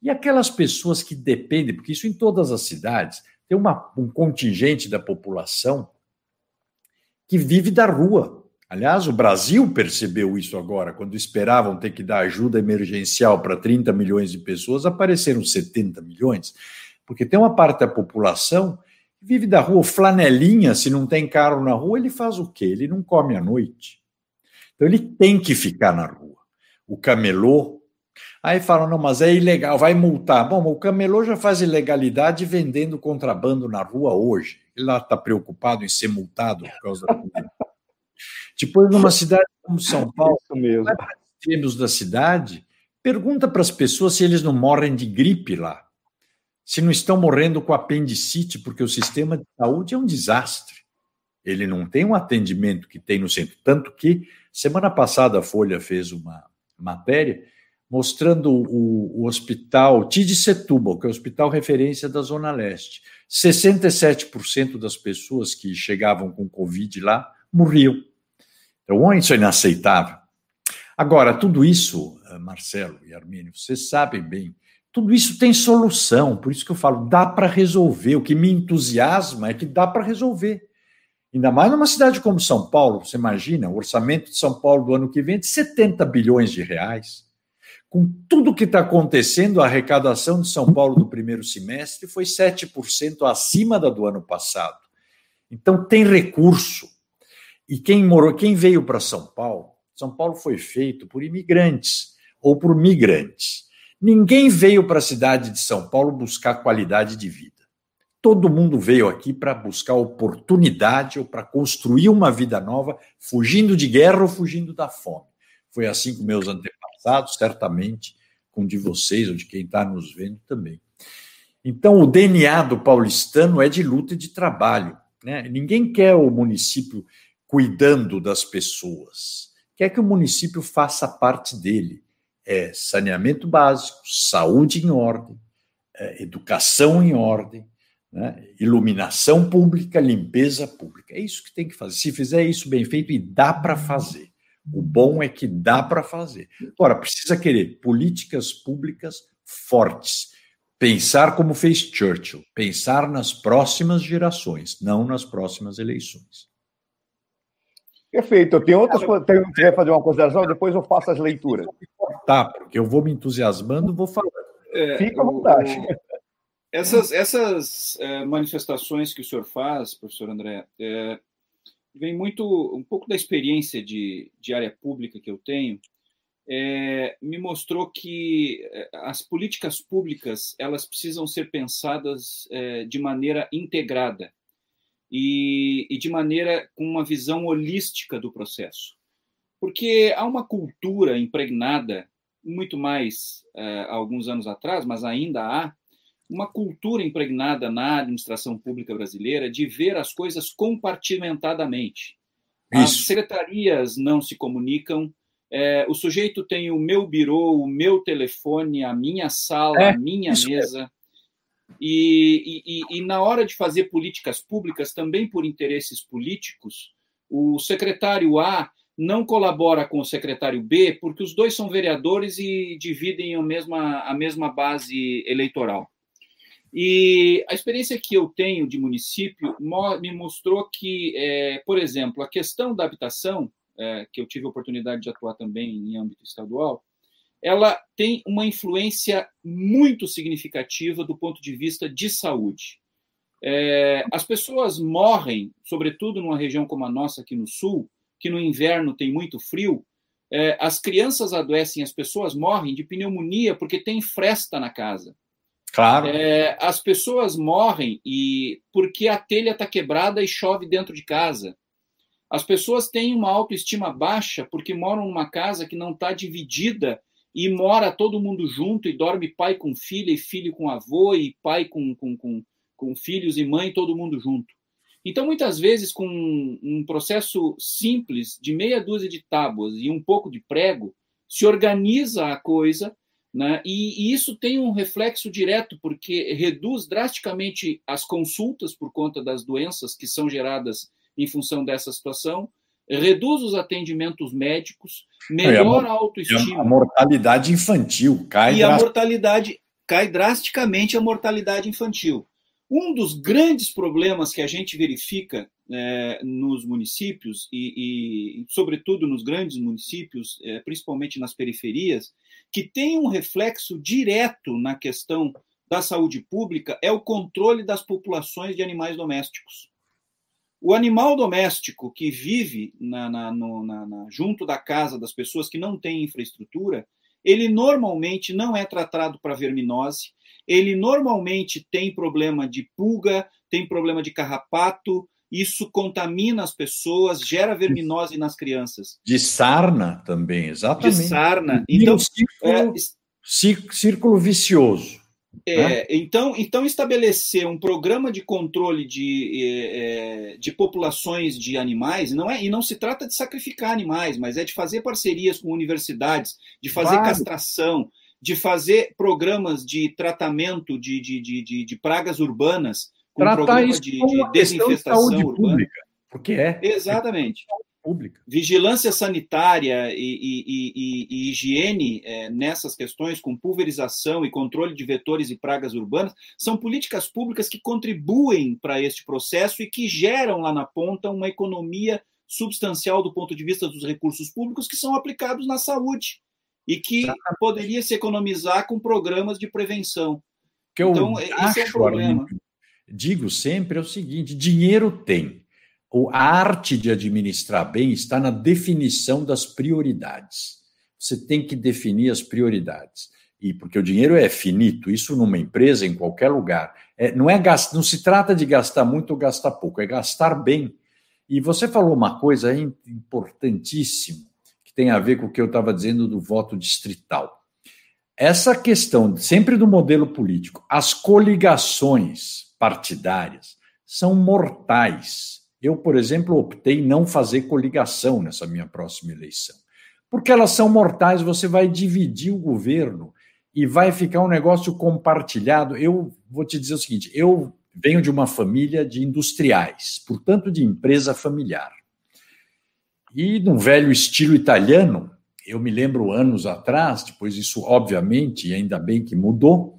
E aquelas pessoas que dependem, porque isso em todas as cidades, tem uma, um contingente da população que vive da rua. Aliás, o Brasil percebeu isso agora, quando esperavam ter que dar ajuda emergencial para 30 milhões de pessoas, apareceram 70 milhões, porque tem uma parte da população que vive da rua, flanelinha, se não tem carro na rua, ele faz o quê? Ele não come à noite. Então ele tem que ficar na rua. O camelô. Aí falam, não, mas é ilegal, vai multar. Bom, o camelô já faz ilegalidade vendendo contrabando na rua hoje. Ele lá está preocupado em ser multado por causa da. Depois, numa cidade como São Paulo, mesmo. vai para extremos da cidade, pergunta para as pessoas se eles não morrem de gripe lá. Se não estão morrendo com apendicite, porque o sistema de saúde é um desastre. Ele não tem um atendimento que tem no centro. Tanto que Semana passada a Folha fez uma matéria mostrando o, o hospital Tid Setúbal, que é o hospital referência da Zona Leste. 67% das pessoas que chegavam com Covid lá morriam. Então, isso é inaceitável. Agora, tudo isso, eh, Marcelo e Armínio, vocês sabem bem, tudo isso tem solução, por isso que eu falo, dá para resolver. O que me entusiasma é que dá para resolver. Ainda mais numa cidade como São Paulo, você imagina, o orçamento de São Paulo do ano que vem é de 70 bilhões de reais. Com tudo que está acontecendo, a arrecadação de São Paulo do primeiro semestre foi 7% acima da do ano passado. Então tem recurso. E quem morou, quem veio para São Paulo, São Paulo foi feito por imigrantes ou por migrantes. Ninguém veio para a cidade de São Paulo buscar qualidade de vida. Todo mundo veio aqui para buscar oportunidade ou para construir uma vida nova, fugindo de guerra ou fugindo da fome. Foi assim com meus antepassados, certamente com de vocês ou de quem está nos vendo também. Então, o DNA do paulistano é de luta e de trabalho. Né? Ninguém quer o município cuidando das pessoas, quer que o município faça parte dele. É saneamento básico, saúde em ordem, é educação em ordem, né? Iluminação pública, limpeza pública. É isso que tem que fazer. Se fizer isso bem feito, e dá para fazer. O bom é que dá para fazer. Agora, precisa querer políticas públicas fortes. Pensar como fez Churchill, pensar nas próximas gerações, não nas próximas eleições. Perfeito. Eu tenho outras coisas. Tenho que fazer uma consideração, depois eu faço as leituras. Tá, porque eu vou me entusiasmando, vou falar. É, Fica à vontade. O, essas, essas é, manifestações que o senhor faz, professor André, é, vem muito, um pouco da experiência de, de área pública que eu tenho, é, me mostrou que é, as políticas públicas elas precisam ser pensadas é, de maneira integrada e, e, de maneira com uma visão holística do processo, porque há uma cultura impregnada muito mais há alguns anos atrás, mas ainda há uma cultura impregnada na administração pública brasileira de ver as coisas compartimentadamente. Isso. As secretarias não se comunicam, é, o sujeito tem o meu birô, o meu telefone, a minha sala, é, a minha mesa. E, e, e, na hora de fazer políticas públicas, também por interesses políticos, o secretário A não colabora com o secretário B, porque os dois são vereadores e dividem a mesma, a mesma base eleitoral. E a experiência que eu tenho de município me mostrou que, é, por exemplo, a questão da habitação, é, que eu tive a oportunidade de atuar também em âmbito estadual, ela tem uma influência muito significativa do ponto de vista de saúde. É, as pessoas morrem, sobretudo numa região como a nossa aqui no sul, que no inverno tem muito frio, é, as crianças adoecem, as pessoas morrem de pneumonia porque tem fresta na casa. Claro. É, as pessoas morrem e porque a telha está quebrada e chove dentro de casa. As pessoas têm uma autoestima baixa porque moram numa casa que não está dividida e mora todo mundo junto e dorme pai com filha e filho com avô e pai com, com, com, com filhos e mãe, todo mundo junto. Então, muitas vezes, com um processo simples de meia dúzia de tábuas e um pouco de prego, se organiza a coisa, né? e, e isso tem um reflexo direto, porque reduz drasticamente as consultas por conta das doenças que são geradas em função dessa situação, reduz os atendimentos médicos, melhora a, a autoestima. a mortalidade infantil cai. E a mortalidade cai drasticamente a mortalidade infantil. Um dos grandes problemas que a gente verifica é, nos municípios e, e, sobretudo, nos grandes municípios, é, principalmente nas periferias, que tem um reflexo direto na questão da saúde pública, é o controle das populações de animais domésticos. O animal doméstico que vive na, na, no, na, junto da casa das pessoas que não têm infraestrutura, ele normalmente não é tratado para verminose, ele normalmente tem problema de pulga, tem problema de carrapato, isso contamina as pessoas, gera verminose nas crianças. De sarna também, exatamente. De sarna. Então, é, círculo vicioso. É, né? então, então, estabelecer um programa de controle de, é, é, de populações de animais, não é, e não se trata de sacrificar animais, mas é de fazer parcerias com universidades, de fazer claro. castração, de fazer programas de tratamento de, de, de, de pragas urbanas, com Tratar programa de, de desinfestação de urbana. Pública, porque é. Exatamente. É pública. Vigilância sanitária e, e, e, e higiene é, nessas questões, com pulverização e controle de vetores e pragas urbanas, são políticas públicas que contribuem para este processo e que geram lá na ponta uma economia substancial do ponto de vista dos recursos públicos que são aplicados na saúde e que poderia se economizar com programas de prevenção. Que eu então, esse é o problema. digo sempre é o seguinte: dinheiro tem a arte de administrar bem está na definição das prioridades. Você tem que definir as prioridades. E porque o dinheiro é finito, isso numa empresa, em qualquer lugar. É, não, é gast, não se trata de gastar muito ou gastar pouco, é gastar bem. E você falou uma coisa importantíssima, que tem a ver com o que eu estava dizendo do voto distrital. Essa questão, sempre do modelo político, as coligações partidárias são mortais eu, por exemplo, optei não fazer coligação nessa minha próxima eleição. Porque elas são mortais, você vai dividir o governo e vai ficar um negócio compartilhado. Eu vou te dizer o seguinte: eu venho de uma família de industriais, portanto, de empresa familiar. E num velho estilo italiano, eu me lembro anos atrás, depois isso, obviamente, ainda bem que mudou,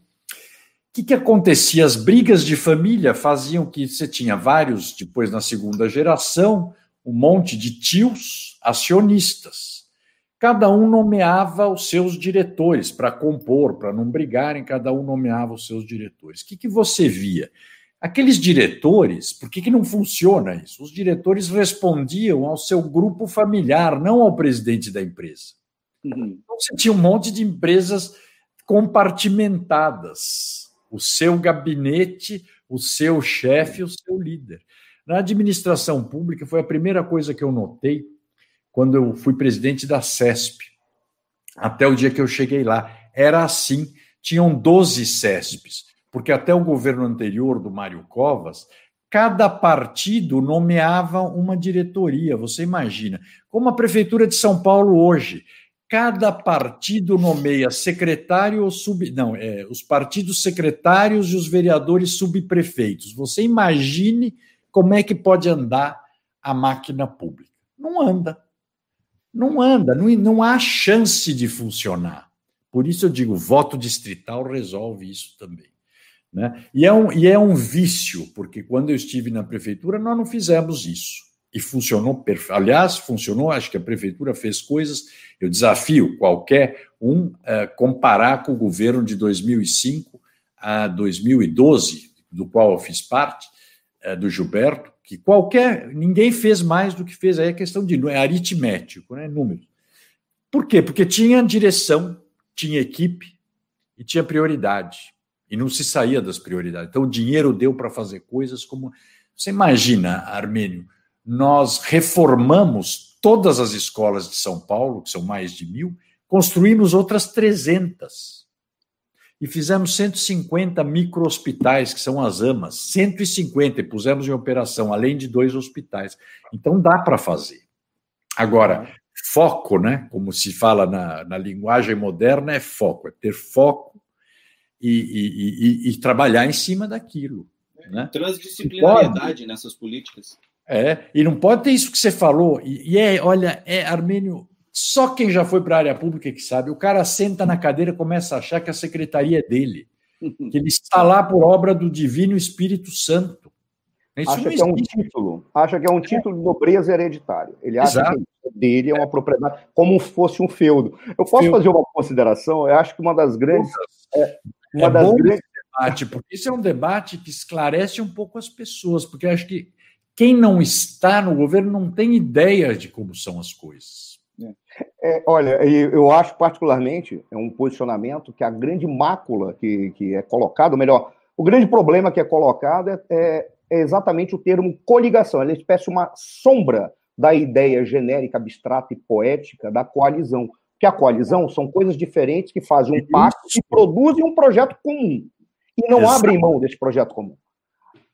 que, que acontecia? As brigas de família faziam que você tinha vários, depois na segunda geração, um monte de tios acionistas. Cada um nomeava os seus diretores para compor, para não brigarem, cada um nomeava os seus diretores. O que, que você via? Aqueles diretores, por que, que não funciona isso? Os diretores respondiam ao seu grupo familiar, não ao presidente da empresa. Uhum. Então você tinha um monte de empresas compartimentadas o seu gabinete, o seu chefe, o seu líder. Na administração pública, foi a primeira coisa que eu notei quando eu fui presidente da CESP, até o dia que eu cheguei lá. Era assim: tinham 12 CESPs, porque até o governo anterior do Mário Covas, cada partido nomeava uma diretoria. Você imagina, como a Prefeitura de São Paulo hoje cada partido nomeia secretário ou sub. Não, é, os partidos secretários e os vereadores subprefeitos. Você imagine como é que pode andar a máquina pública. Não anda. Não anda, não, não há chance de funcionar. Por isso eu digo, voto distrital resolve isso também. Né? E, é um, e é um vício, porque quando eu estive na prefeitura, nós não fizemos isso. E funcionou. Aliás, funcionou, acho que a prefeitura fez coisas. Eu desafio qualquer um uh, comparar com o governo de 2005 a 2012, do qual eu fiz parte, uh, do Gilberto, que qualquer. ninguém fez mais do que fez. Aí é questão de. é aritmético, né? Números. Por quê? Porque tinha direção, tinha equipe e tinha prioridade. E não se saía das prioridades. Então, o dinheiro deu para fazer coisas como. Você imagina, Armênio, nós reformamos todas as escolas de São Paulo, que são mais de mil, construímos outras 300. E fizemos 150 micro-hospitais, que são as AMAs, 150, e pusemos em operação, além de dois hospitais. Então dá para fazer. Agora, foco, né? Como se fala na, na linguagem moderna, é foco, é ter foco e, e, e, e trabalhar em cima daquilo. Né? Transdisciplinariedade nessas políticas. É, e não pode ter isso que você falou. E, e é, olha, é Armênio, só quem já foi para a área pública que sabe. O cara senta na cadeira e começa a achar que a secretaria é dele, que ele está lá por obra do Divino Espírito Santo. Isso acha que é um título, acha que é um título de nobreza hereditária. Ele acha Exato. que é dele é uma propriedade, como fosse um feudo. Eu posso feudo. fazer uma consideração? Eu acho que uma das grandes. É, uma é das grandes... debate, porque isso é um debate que esclarece um pouco as pessoas, porque acho que quem não está no governo não tem ideia de como são as coisas. É, olha, eu acho particularmente é um posicionamento que a grande mácula que, que é colocado, melhor, o grande problema que é colocado é, é, é exatamente o termo coligação. Ele é espécie uma sombra da ideia genérica, abstrata e poética da coalizão. Que a coalizão são coisas diferentes que fazem um pacto e produzem um projeto comum. E não Exato. abrem mão desse projeto comum.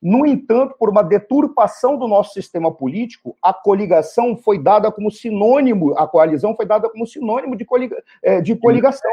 No entanto, por uma deturpação do nosso sistema político, a coligação foi dada como sinônimo, a coalizão foi dada como sinônimo de, coliga, é, de coligação.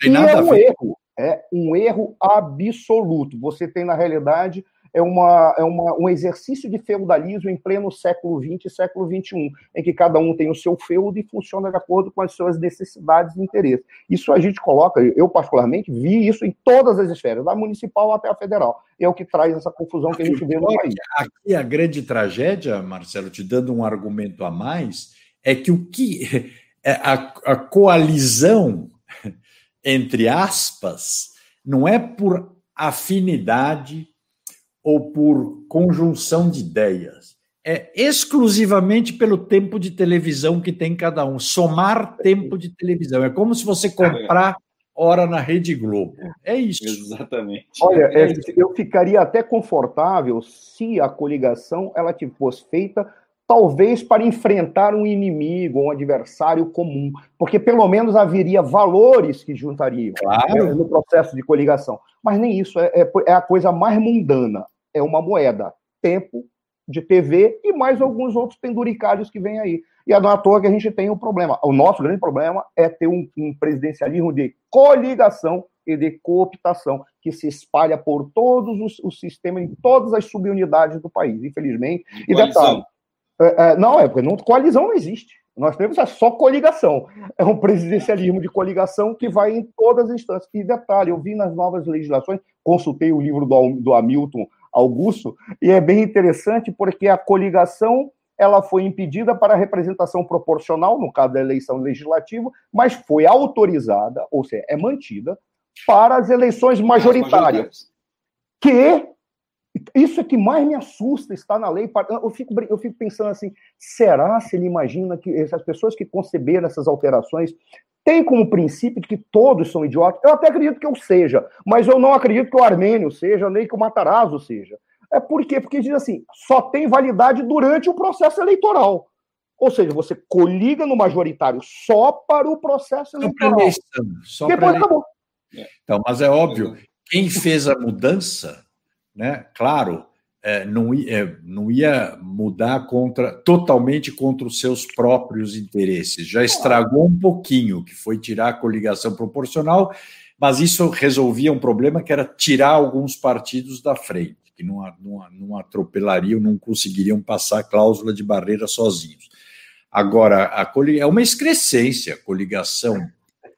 Tem e é um erro, é um erro absoluto. Você tem, na realidade, é, uma, é uma, um exercício de feudalismo em pleno século XX e século XXI, em que cada um tem o seu feudo e funciona de acordo com as suas necessidades e interesses. Isso a gente coloca, eu particularmente vi isso em todas as esferas, da municipal até a federal. É o que traz essa confusão que a gente vê no país. Aqui a grande tragédia, Marcelo, te dando um argumento a mais, é que o que é a, a coalizão entre aspas não é por afinidade ou por conjunção de ideias. É exclusivamente pelo tempo de televisão que tem cada um. Somar tempo de televisão. É como se você comprar hora na Rede Globo. É isso. Exatamente. Olha, é, eu ficaria até confortável se a coligação ela fosse feita talvez para enfrentar um inimigo, um adversário comum, porque pelo menos haveria valores que juntariam claro. né, no processo de coligação. Mas nem isso, é, é, é, a coisa mais mundana é uma moeda, tempo de TV e mais alguns outros penduricários que vêm aí. E é à toa que a gente tem um problema. O nosso grande problema é ter um, um presidencialismo de coligação e de cooptação que se espalha por todos os, os sistemas, em todas as subunidades do país, infelizmente. E, e detalhe, é, é, não, é porque não, coalizão não existe. Nós temos é só coligação. É um presidencialismo de coligação que vai em todas as instâncias. E detalhe, eu vi nas novas legislações, consultei o livro do, do Hamilton Augusto, e é bem interessante porque a coligação ela foi impedida para a representação proporcional, no caso da eleição legislativa, mas foi autorizada, ou seja, é mantida, para as eleições majoritárias. Que isso é que mais me assusta, está na lei. Eu fico, eu fico pensando assim: será se ele imagina que essas pessoas que conceberam essas alterações têm como princípio que todos são idiotas? Eu até acredito que eu seja, mas eu não acredito que o Armênio seja, nem que o Matarazzo seja. É por quê? Porque diz assim: só tem validade durante o processo eleitoral. Ou seja, você coliga no majoritário só para o processo eleitoral. Eleição, só Depois acabou. Então, mas é óbvio, quem fez a mudança né? Claro, é, não, é, não ia mudar contra totalmente contra os seus próprios interesses. Já estragou um pouquinho, que foi tirar a coligação proporcional, mas isso resolvia um problema que era tirar alguns partidos da frente, que não, não, não atropelariam, não conseguiriam passar a cláusula de barreira sozinhos. Agora, a é uma excrescência a coligação,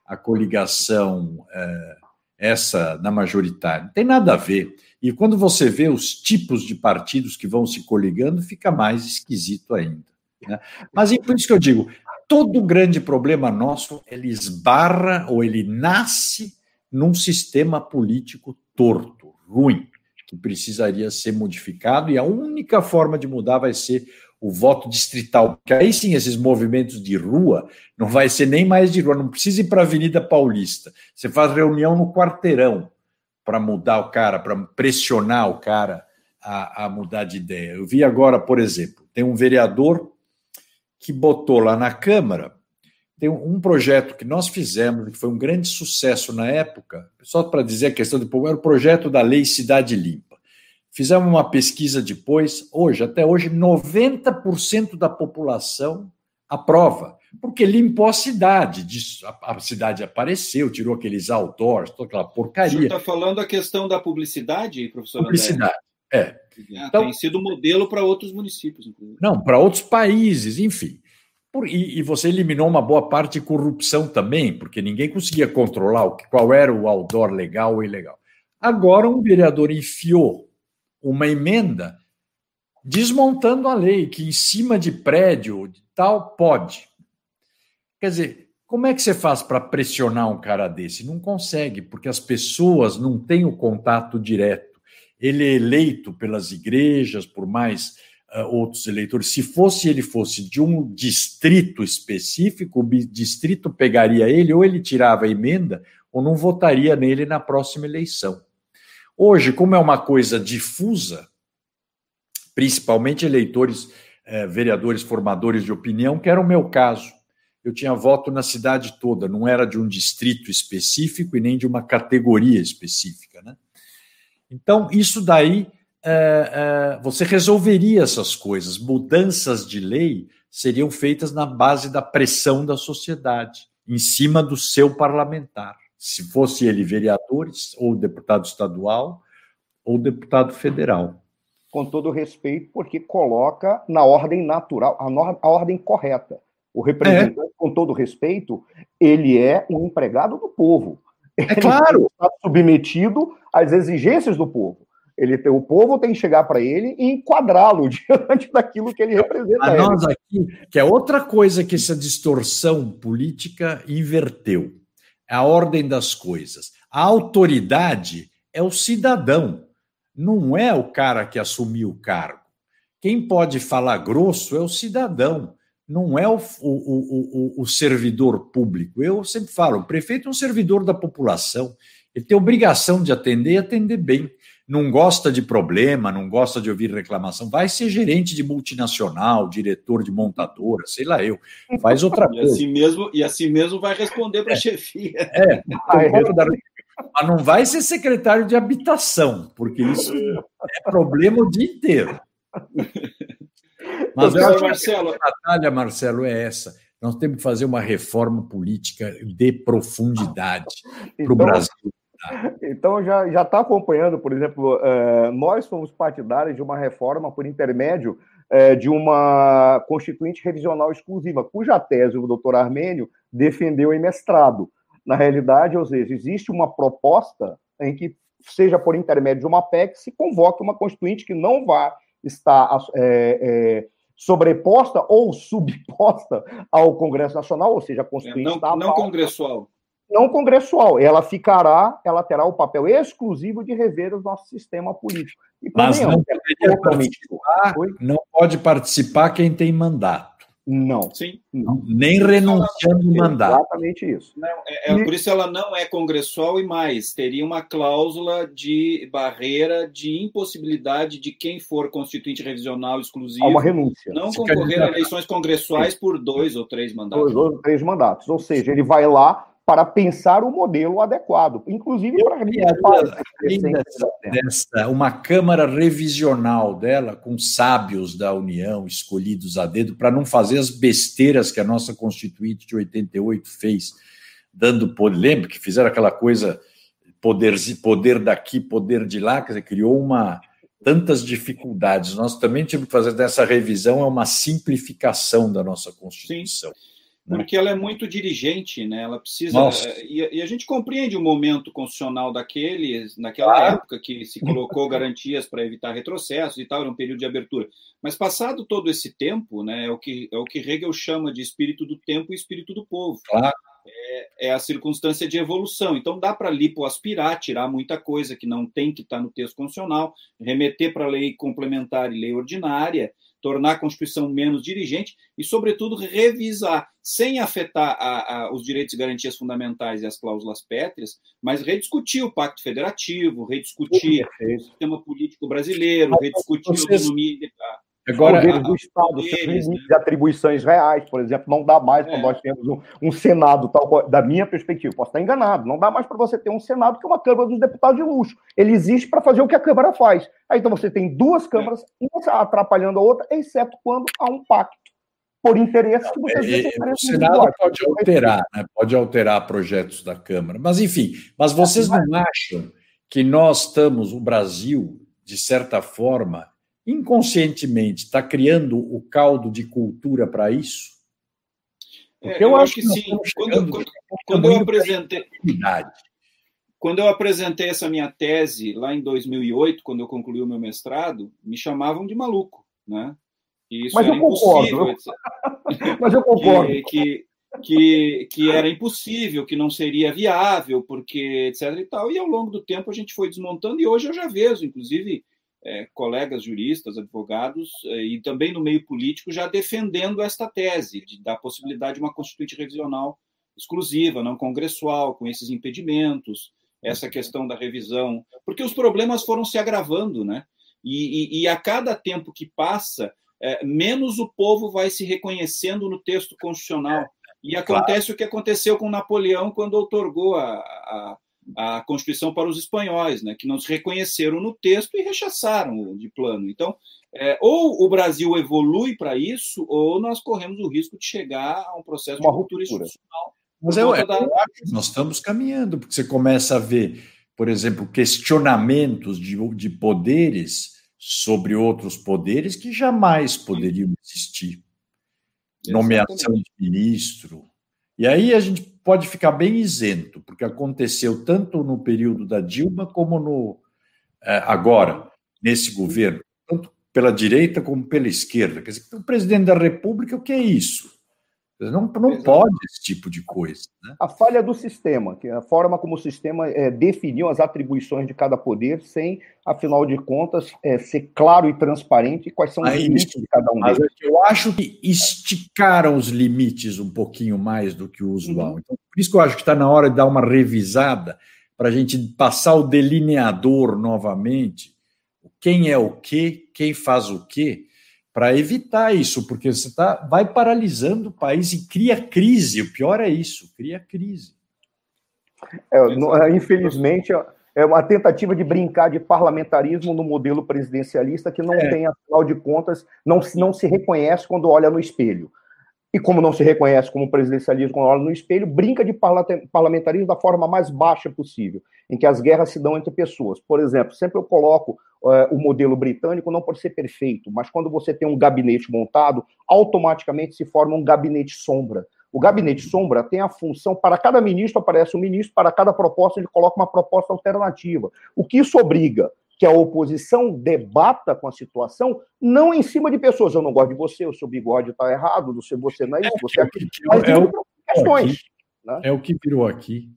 a coligação é, essa na majoritária. Não tem nada a ver. E quando você vê os tipos de partidos que vão se coligando, fica mais esquisito ainda. Né? Mas é por isso que eu digo: todo grande problema nosso ele esbarra ou ele nasce num sistema político torto, ruim, que precisaria ser modificado, e a única forma de mudar vai ser o voto distrital, porque aí sim esses movimentos de rua não vai ser nem mais de rua, não precisa ir para a Avenida Paulista. Você faz reunião no quarteirão para mudar o cara, para pressionar o cara a, a, mudar de ideia. Eu vi agora, por exemplo, tem um vereador que botou lá na Câmara tem um projeto que nós fizemos, que foi um grande sucesso na época, só para dizer a questão povo, era o projeto da Lei Cidade Limpa. Fizemos uma pesquisa depois, hoje, até hoje, 90% da população aprova, porque limpou a cidade, a cidade apareceu, tirou aqueles outdoors, toda aquela porcaria. Você está falando a questão da publicidade, professor Publicidade, André? é. Então, tem sido modelo para outros municípios, inclusive. Não, para outros países, enfim. E, você eliminou uma boa parte de corrupção também, porque ninguém conseguia controlar o, qual era o outdoor legal ou ilegal. Agora, um vereador enfiou uma emenda desmontando a lei, que em cima de prédio tal pode. Quer dizer, como é que você faz para pressionar um cara desse? Não consegue, porque as pessoas não têm o contato direto. Ele é eleito pelas igrejas, por mais uh, outros eleitores. Se fosse ele fosse de um distrito específico, o distrito pegaria ele, ou ele tirava a emenda, ou não votaria nele na próxima eleição. Hoje, como é uma coisa difusa, principalmente eleitores, eh, vereadores formadores de opinião, que era o meu caso. Eu tinha voto na cidade toda, não era de um distrito específico e nem de uma categoria específica. Né? Então, isso daí, eh, eh, você resolveria essas coisas. Mudanças de lei seriam feitas na base da pressão da sociedade, em cima do seu parlamentar se fosse ele vereadores, ou deputado estadual, ou deputado federal. Com todo respeito, porque coloca na ordem natural, a, a ordem correta. O representante, é. com todo respeito, ele é um empregado do povo. É ele claro. Está submetido às exigências do povo. Ele, o povo tem que chegar para ele e enquadrá-lo diante daquilo que ele representa. A nós aqui, que é outra coisa que essa distorção política inverteu a ordem das coisas. A autoridade é o cidadão, não é o cara que assumiu o cargo. Quem pode falar grosso é o cidadão, não é o, o, o, o servidor público. Eu sempre falo: o prefeito é um servidor da população, ele tem obrigação de atender e atender bem não gosta de problema, não gosta de ouvir reclamação, vai ser gerente de multinacional, diretor de montadora, sei lá eu, faz outra e coisa. Assim mesmo, e assim mesmo vai responder para a é. chefia. É, mas não vai ser secretário de habitação, porque isso é problema o dia inteiro. Mas eu acho Marcelo... que a batalha, Marcelo, é essa. Nós temos que fazer uma reforma política de profundidade para o então, Brasil. Então já está acompanhando, por exemplo, é, nós somos partidários de uma reforma por intermédio é, de uma constituinte revisional exclusiva, cuja tese o doutor Armênio defendeu em mestrado. Na realidade, ou seja, existe uma proposta em que, seja por intermédio de uma PEC, se convoque uma constituinte que não vá estar é, é, sobreposta ou subposta ao Congresso Nacional, ou seja, a constituinte não, está não congressual não congressual. Ela ficará, ela terá o papel exclusivo de rever o nosso sistema político. E, Mas não, é participar, não pode participar quem tem mandato. Não. Sim. Não. Nem renunciando ao mandato. Exatamente isso. Não, é, é, e... Por isso ela não é congressual e mais, teria uma cláusula de barreira de impossibilidade de quem for constituinte revisional exclusivo. Há uma renúncia. Não Se concorrer a eleições congressuais por dois ou três mandatos. Dois ou três mandatos. Ou seja, ele vai lá, para pensar o modelo adequado, inclusive para dessa, uma Câmara revisional dela, com sábios da União escolhidos a dedo, para não fazer as besteiras que a nossa Constituinte de 88 fez, dando poder. Lembra que fizeram aquela coisa, poder, poder daqui, poder de lá, quer dizer, criou uma tantas dificuldades. Nós também tivemos que fazer dessa revisão é uma simplificação da nossa Constituição. Sim. Né? Porque ela é muito dirigente, né? Ela precisa. É, e, e, a gente compreende o momento constitucional daquele, naquela época que se colocou garantias para evitar retrocessos e tal, era um período de abertura. Mas passado todo esse tempo, né, é o que, é o que Hegel chama de espírito do tempo e espírito do povo. Claro. É, é, a circunstância de evolução. Então, dá para lipoaspirar, tirar muita coisa que não tem que estar tá no texto constitucional, remeter para a lei complementar e lei ordinária, tornar a Constituição menos dirigente e, sobretudo, revisar, sem afetar a, a, os direitos e garantias fundamentais e as cláusulas pétreas, mas rediscutir o Pacto Federativo, rediscutir o sistema político brasileiro, rediscutir a autonomia. Agora, poderes do Estado, deles, né? de atribuições reais, por exemplo, não dá mais é. quando nós temos um, um, Senado, tal, da minha perspectiva, posso estar enganado, não dá mais para você ter um Senado que é uma Câmara dos Deputados de luxo. Ele existe para fazer o que a Câmara faz. Aí então você tem duas câmaras, é. uma atrapalhando a outra, exceto quando há um pacto por interesse que você é, é, O Senado pode alterar, né? pode alterar projetos da Câmara. Mas, enfim, mas vocês não acham que nós estamos, o Brasil, de certa forma, inconscientemente está criando o caldo de cultura para isso? É, eu, eu, acho que, que sim. Quando, quando, quando eu apresentei. Quando eu apresentei essa minha tese lá em 2008, quando eu concluí o meu mestrado, me chamavam de maluco, né? E isso Mas era eu impossível. Mas eu concordo. Que, que, que, que, era impossível, que não seria viável, porque etc e tal. E ao longo do tempo a gente foi desmontando e hoje eu já vejo, inclusive é, colegas juristas, advogados é, e também no meio político já defendendo esta tese de, da possibilidade de uma constituinte revisional exclusiva, não congressual, com esses impedimentos, essa questão da revisão, porque os problemas foram se agravando, né? E, e, e a cada tempo que passa, é, menos o povo vai se reconhecendo no texto constitucional. E acontece claro. o que aconteceu com Napoleão quando outorgou a, a a Constituição para os espanhóis, né, que não se reconheceram no texto e rechaçaram de plano. Então, é, ou o Brasil evolui para isso, ou nós corremos o risco de chegar a um processo Uma de ruptura institucional. Mas eu, eu da... acho nós estamos caminhando, porque você começa a ver, por exemplo, questionamentos de, de poderes sobre outros poderes que jamais poderiam existir. Exatamente. Nomeação de ministro. E aí a gente pode ficar bem isento, porque aconteceu tanto no período da Dilma como no é, agora, nesse governo, tanto pela direita como pela esquerda. Quer dizer, o presidente da República, o que é isso? Não, não pode esse tipo de coisa. Né? A falha do sistema, que é a forma como o sistema é, definiu as atribuições de cada poder, sem, afinal de contas, é, ser claro e transparente quais são os Aí, limites de cada um deles. Eu acho que esticaram os limites um pouquinho mais do que o usual. Uhum. Então, por isso que eu acho que está na hora de dar uma revisada para a gente passar o delineador novamente. Quem é o quê, quem faz o quê, para evitar isso, porque você tá, vai paralisando o país e cria crise. O pior é isso, cria crise. É, é infelizmente, é uma tentativa de brincar de parlamentarismo no modelo presidencialista que não é. tem, afinal de contas, não, não se reconhece quando olha no espelho. E como não se reconhece como presidencialismo olha no espelho, brinca de parlamentarismo da forma mais baixa possível, em que as guerras se dão entre pessoas. Por exemplo, sempre eu coloco uh, o modelo britânico não por ser perfeito, mas quando você tem um gabinete montado, automaticamente se forma um gabinete sombra. O gabinete sombra tem a função, para cada ministro aparece um ministro, para cada proposta ele coloca uma proposta alternativa. O que isso obriga? Que a oposição debata com a situação, não em cima de pessoas. Eu não gosto de você, o seu bigode está errado, você não é isso, você é aquilo. É, é, o, questões, né? é o que virou aqui.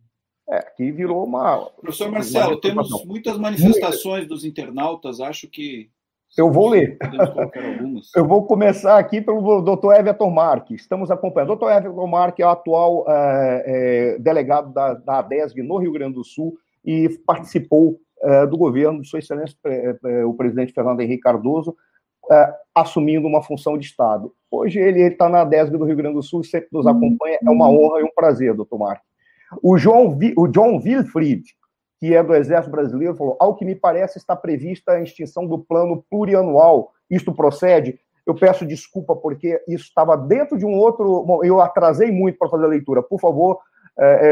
É, que virou uma. Professor Marcelo, uma temos muitas manifestações dos internautas, acho que. Eu vou ler. Eu vou começar aqui pelo doutor Everton Marques. Estamos acompanhando. O doutor Everton Marques é o atual é, é, delegado da, da ADESG no Rio Grande do Sul e participou é, do governo de Sua Excelência, é, o presidente Fernando Henrique Cardoso, é, assumindo uma função de Estado. Hoje ele está na ADESG do Rio Grande do Sul sempre nos acompanha. É uma honra e um prazer, doutor Marques. O, João, o John Wilfried, que é do Exército Brasileiro, falou: ao que me parece, está prevista a extinção do plano plurianual. Isto procede? Eu peço desculpa, porque isso estava dentro de um outro. Bom, eu atrasei muito para fazer a leitura. Por favor,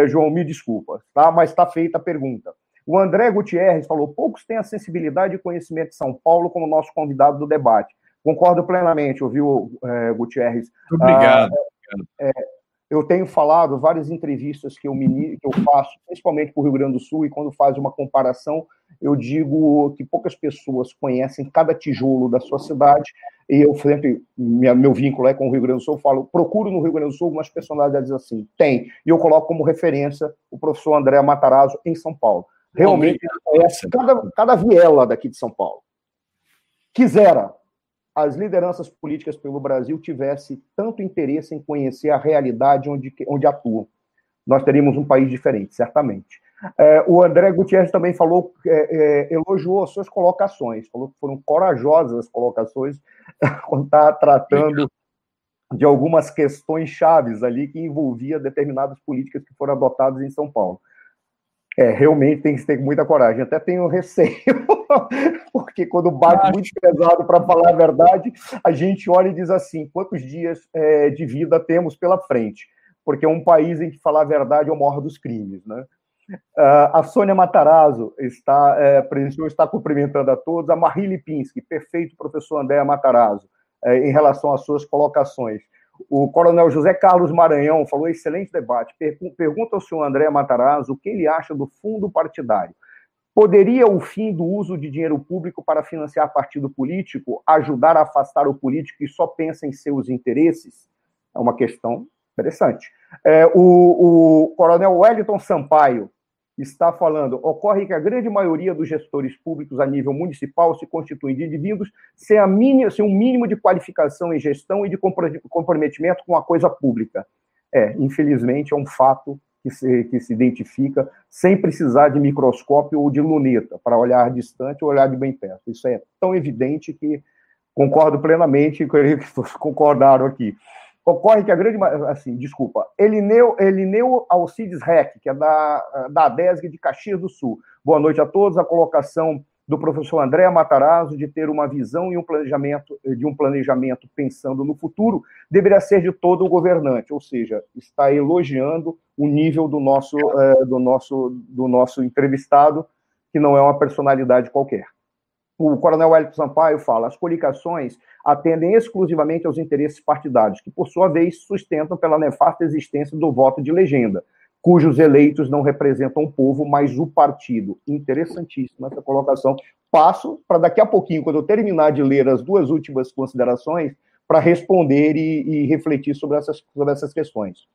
João, me desculpa, tá? mas está feita a pergunta. O André Gutierrez falou: poucos têm a sensibilidade e conhecimento de São Paulo como nosso convidado do debate. Concordo plenamente, ouviu, é, Gutierrez? Obrigado. Ah, é, eu tenho falado várias entrevistas que eu, que eu faço, principalmente para o Rio Grande do Sul, e quando faz uma comparação, eu digo que poucas pessoas conhecem cada tijolo da sua cidade, e eu sempre, minha, meu vínculo é com o Rio Grande do Sul, eu falo, procuro no Rio Grande do Sul algumas personalidades assim. Tem. E eu coloco como referência o professor André Matarazzo em São Paulo. Realmente, conhece cada, cada viela daqui de São Paulo. Quisera, as lideranças políticas pelo Brasil tivessem tanto interesse em conhecer a realidade onde, onde atuam. Nós teríamos um país diferente, certamente. É, o André Gutierrez também falou, é, é, elogiou as suas colocações, falou que foram corajosas as colocações quando está tratando de algumas questões chaves ali que envolvia determinadas políticas que foram adotadas em São Paulo. É, realmente tem que ter muita coragem. Até tenho receio, porque quando bate muito pesado para falar a verdade, a gente olha e diz assim: quantos dias é, de vida temos pela frente? Porque é um país em que falar a verdade é o maior dos crimes, né? Uh, a Sônia Matarazzo está, é, está cumprimentando a todos. A Marie Lipinski, perfeito professor André Matarazzo, é, em relação às suas colocações. O coronel José Carlos Maranhão falou: excelente debate. Pergunta ao senhor André Matarazzo o que ele acha do fundo partidário. Poderia o fim do uso de dinheiro público para financiar partido político ajudar a afastar o político que só pensa em seus interesses? É uma questão interessante. É, o, o coronel Wellington Sampaio está falando, ocorre que a grande maioria dos gestores públicos a nível municipal se constituem de indivíduos sem, a mínima, sem um mínimo de qualificação em gestão e de comprometimento com a coisa pública. É, infelizmente, é um fato que se, que se identifica sem precisar de microscópio ou de luneta para olhar distante ou olhar de bem perto. Isso é tão evidente que concordo plenamente, creio que todos concordaram aqui. Ocorre que a grande. Assim, desculpa. Elineu, Elineu Alcides Rec, que é da, da ADESG de Caxias do Sul. Boa noite a todos. A colocação do professor André Matarazzo de ter uma visão e um planejamento, de um planejamento pensando no futuro, deveria ser de todo o governante, ou seja, está elogiando o nível do nosso, é, do nosso, do nosso entrevistado, que não é uma personalidade qualquer o coronel Wellington Sampaio fala, as coligações atendem exclusivamente aos interesses partidários, que, por sua vez, sustentam pela nefasta existência do voto de legenda, cujos eleitos não representam o povo, mas o partido. Interessantíssima essa colocação. Passo para daqui a pouquinho, quando eu terminar de ler as duas últimas considerações, para responder e, e, refletir sobre essas, sobre essas questões.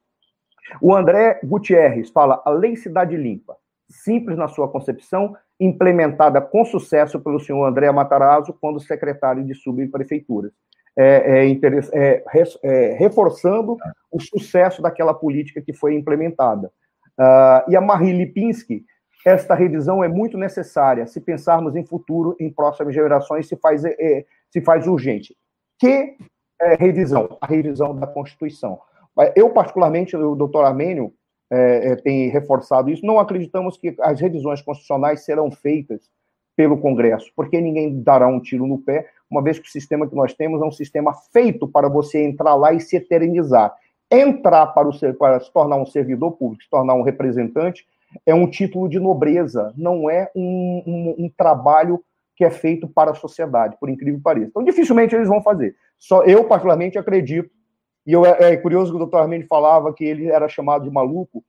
O André Gutierrez fala, a lei Cidade Limpa, simples na sua concepção, implementada com sucesso pelo senhor André Matarazzo quando secretário de subprefeituras, é, é, é, é, reforçando o sucesso daquela política que foi implementada. Uh, e a Marie Lipinski, esta revisão é muito necessária se pensarmos em futuro, em próximas gerações, se faz, é, é, se faz urgente. Que revisão? A revisão da Constituição. Eu, particularmente, o doutor Armênio, é, é, tem reforçado isso. Não acreditamos que as revisões constitucionais serão feitas pelo Congresso, porque ninguém dará um tiro no pé, uma vez que o sistema que nós temos é um sistema feito para você entrar lá e se eternizar. Entrar para, o, para se tornar um servidor público, se tornar um representante, é um título de nobreza, não é um, um, um trabalho que é feito para a sociedade, por incrível que pareça. Então, dificilmente eles vão fazer. Só eu, particularmente, acredito e eu, é, é curioso que o doutor Armênio falava que ele era chamado de maluco,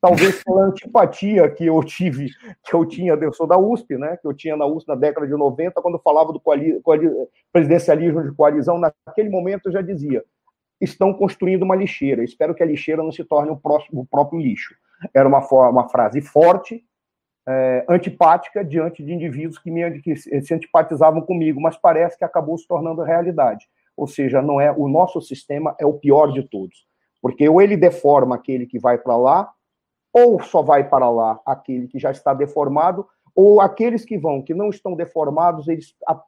talvez pela antipatia que eu tive, que eu tinha, eu sou da USP, né, que eu tinha na USP na década de 90, quando falava do coali, coali, presidencialismo de coalizão, naquele momento eu já dizia, estão construindo uma lixeira, espero que a lixeira não se torne o, próximo, o próprio lixo. Era uma, uma frase forte, é, antipática diante de indivíduos que, me, que se antipatizavam comigo, mas parece que acabou se tornando realidade ou seja, não é o nosso sistema é o pior de todos, porque ou ele deforma aquele que vai para lá, ou só vai para lá aquele que já está deformado, ou aqueles que vão, que não estão deformados, eles a,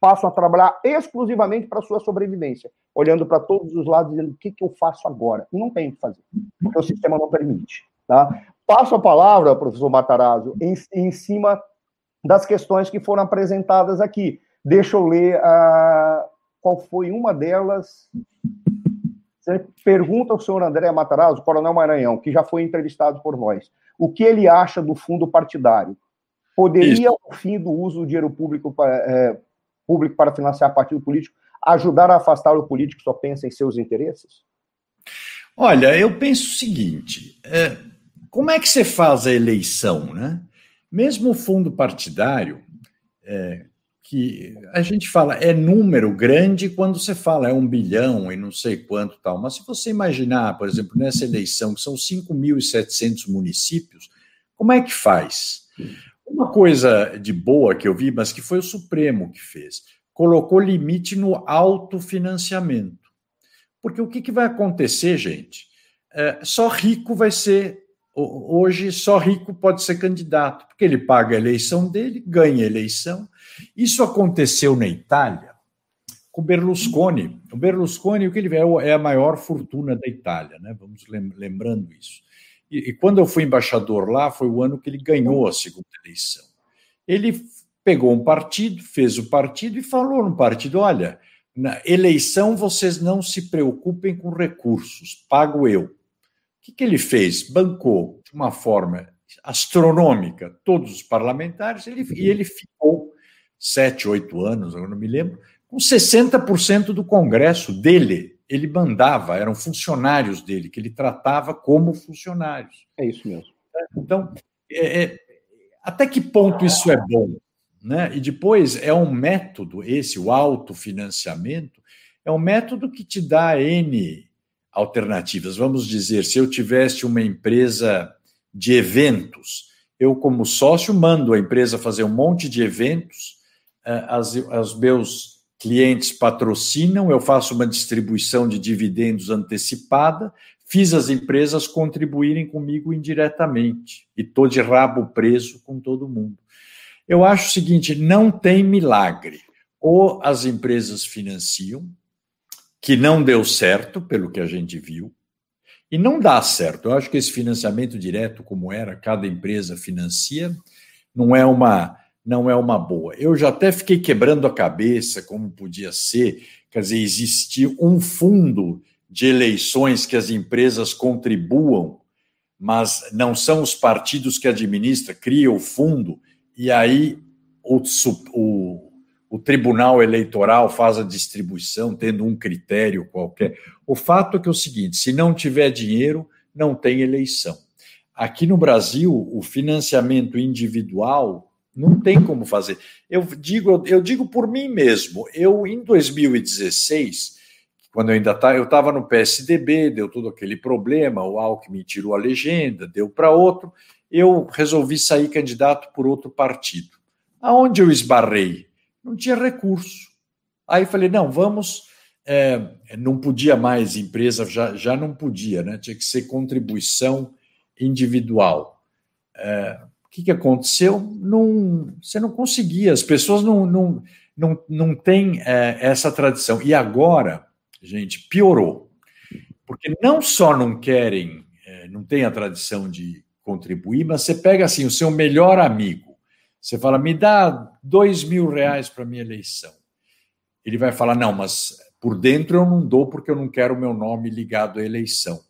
passam a trabalhar exclusivamente para a sua sobrevivência, olhando para todos os lados, dizendo o que, que eu faço agora? E não tem o que fazer, porque o sistema não permite. Tá? Passo a palavra, professor Matarazzo, em, em cima das questões que foram apresentadas aqui. Deixa eu ler a, qual foi uma delas. Você pergunta ao senhor André Matarazzo, coronel Maranhão, que já foi entrevistado por nós, o que ele acha do fundo partidário. Poderia, Isso. o fim do uso do dinheiro público para, é, público para financiar partido político ajudar a afastar o político que só pensa em seus interesses? Olha, eu penso o seguinte: é, como é que você faz a eleição, né? Mesmo o fundo partidário, é, que a gente fala é número grande quando você fala é um bilhão e não sei quanto tal, mas se você imaginar, por exemplo, nessa eleição, que são 5.700 municípios, como é que faz? Uma coisa de boa que eu vi, mas que foi o Supremo que fez, colocou limite no autofinanciamento. Porque o que, que vai acontecer, gente? É, só rico vai ser. Hoje, só rico pode ser candidato, porque ele paga a eleição dele, ganha a eleição. Isso aconteceu na Itália com Berlusconi. O Berlusconi, o que ele é, é a maior fortuna da Itália, né? Vamos lembrando isso. E, e quando eu fui embaixador lá, foi o ano que ele ganhou a segunda eleição. Ele pegou um partido, fez o partido e falou no partido: olha, na eleição vocês não se preocupem com recursos, pago eu. O que, que ele fez? Bancou de uma forma astronômica todos os parlamentares ele, e ele ficou sete, oito anos, eu não me lembro, com 60% do Congresso dele. Ele mandava, eram funcionários dele, que ele tratava como funcionários. É isso mesmo. Então, é, é, até que ponto isso é bom? Né? E depois é um método, esse, o autofinanciamento, é um método que te dá N alternativas. Vamos dizer, se eu tivesse uma empresa de eventos, eu, como sócio, mando a empresa fazer um monte de eventos, as, os meus clientes patrocinam, eu faço uma distribuição de dividendos antecipada, fiz as empresas contribuírem comigo indiretamente e estou de rabo preso com todo mundo. Eu acho o seguinte: não tem milagre. Ou as empresas financiam, que não deu certo, pelo que a gente viu, e não dá certo. Eu acho que esse financiamento direto, como era, cada empresa financia, não é uma não é uma boa. Eu já até fiquei quebrando a cabeça como podia ser, quer dizer, existir um fundo de eleições que as empresas contribuam, mas não são os partidos que administram, criam o fundo e aí o, o, o Tribunal Eleitoral faz a distribuição tendo um critério qualquer. O fato é que é o seguinte: se não tiver dinheiro, não tem eleição. Aqui no Brasil, o financiamento individual não tem como fazer. Eu digo, eu digo por mim mesmo. Eu em 2016, quando eu ainda estava, eu estava no PSDB, deu todo aquele problema, o Alckmin tirou a legenda, deu para outro eu resolvi sair candidato por outro partido. Aonde eu esbarrei? Não tinha recurso. Aí falei, não, vamos. É, não podia mais, empresa já, já não podia, né? Tinha que ser contribuição individual. É, que, que aconteceu? Não, você não conseguia, as pessoas não, não, não, não têm é, essa tradição. E agora, gente, piorou. Porque não só não querem, é, não tem a tradição de contribuir, mas você pega assim o seu melhor amigo, você fala, me dá dois mil reais para minha eleição. Ele vai falar, não, mas por dentro eu não dou porque eu não quero o meu nome ligado à eleição.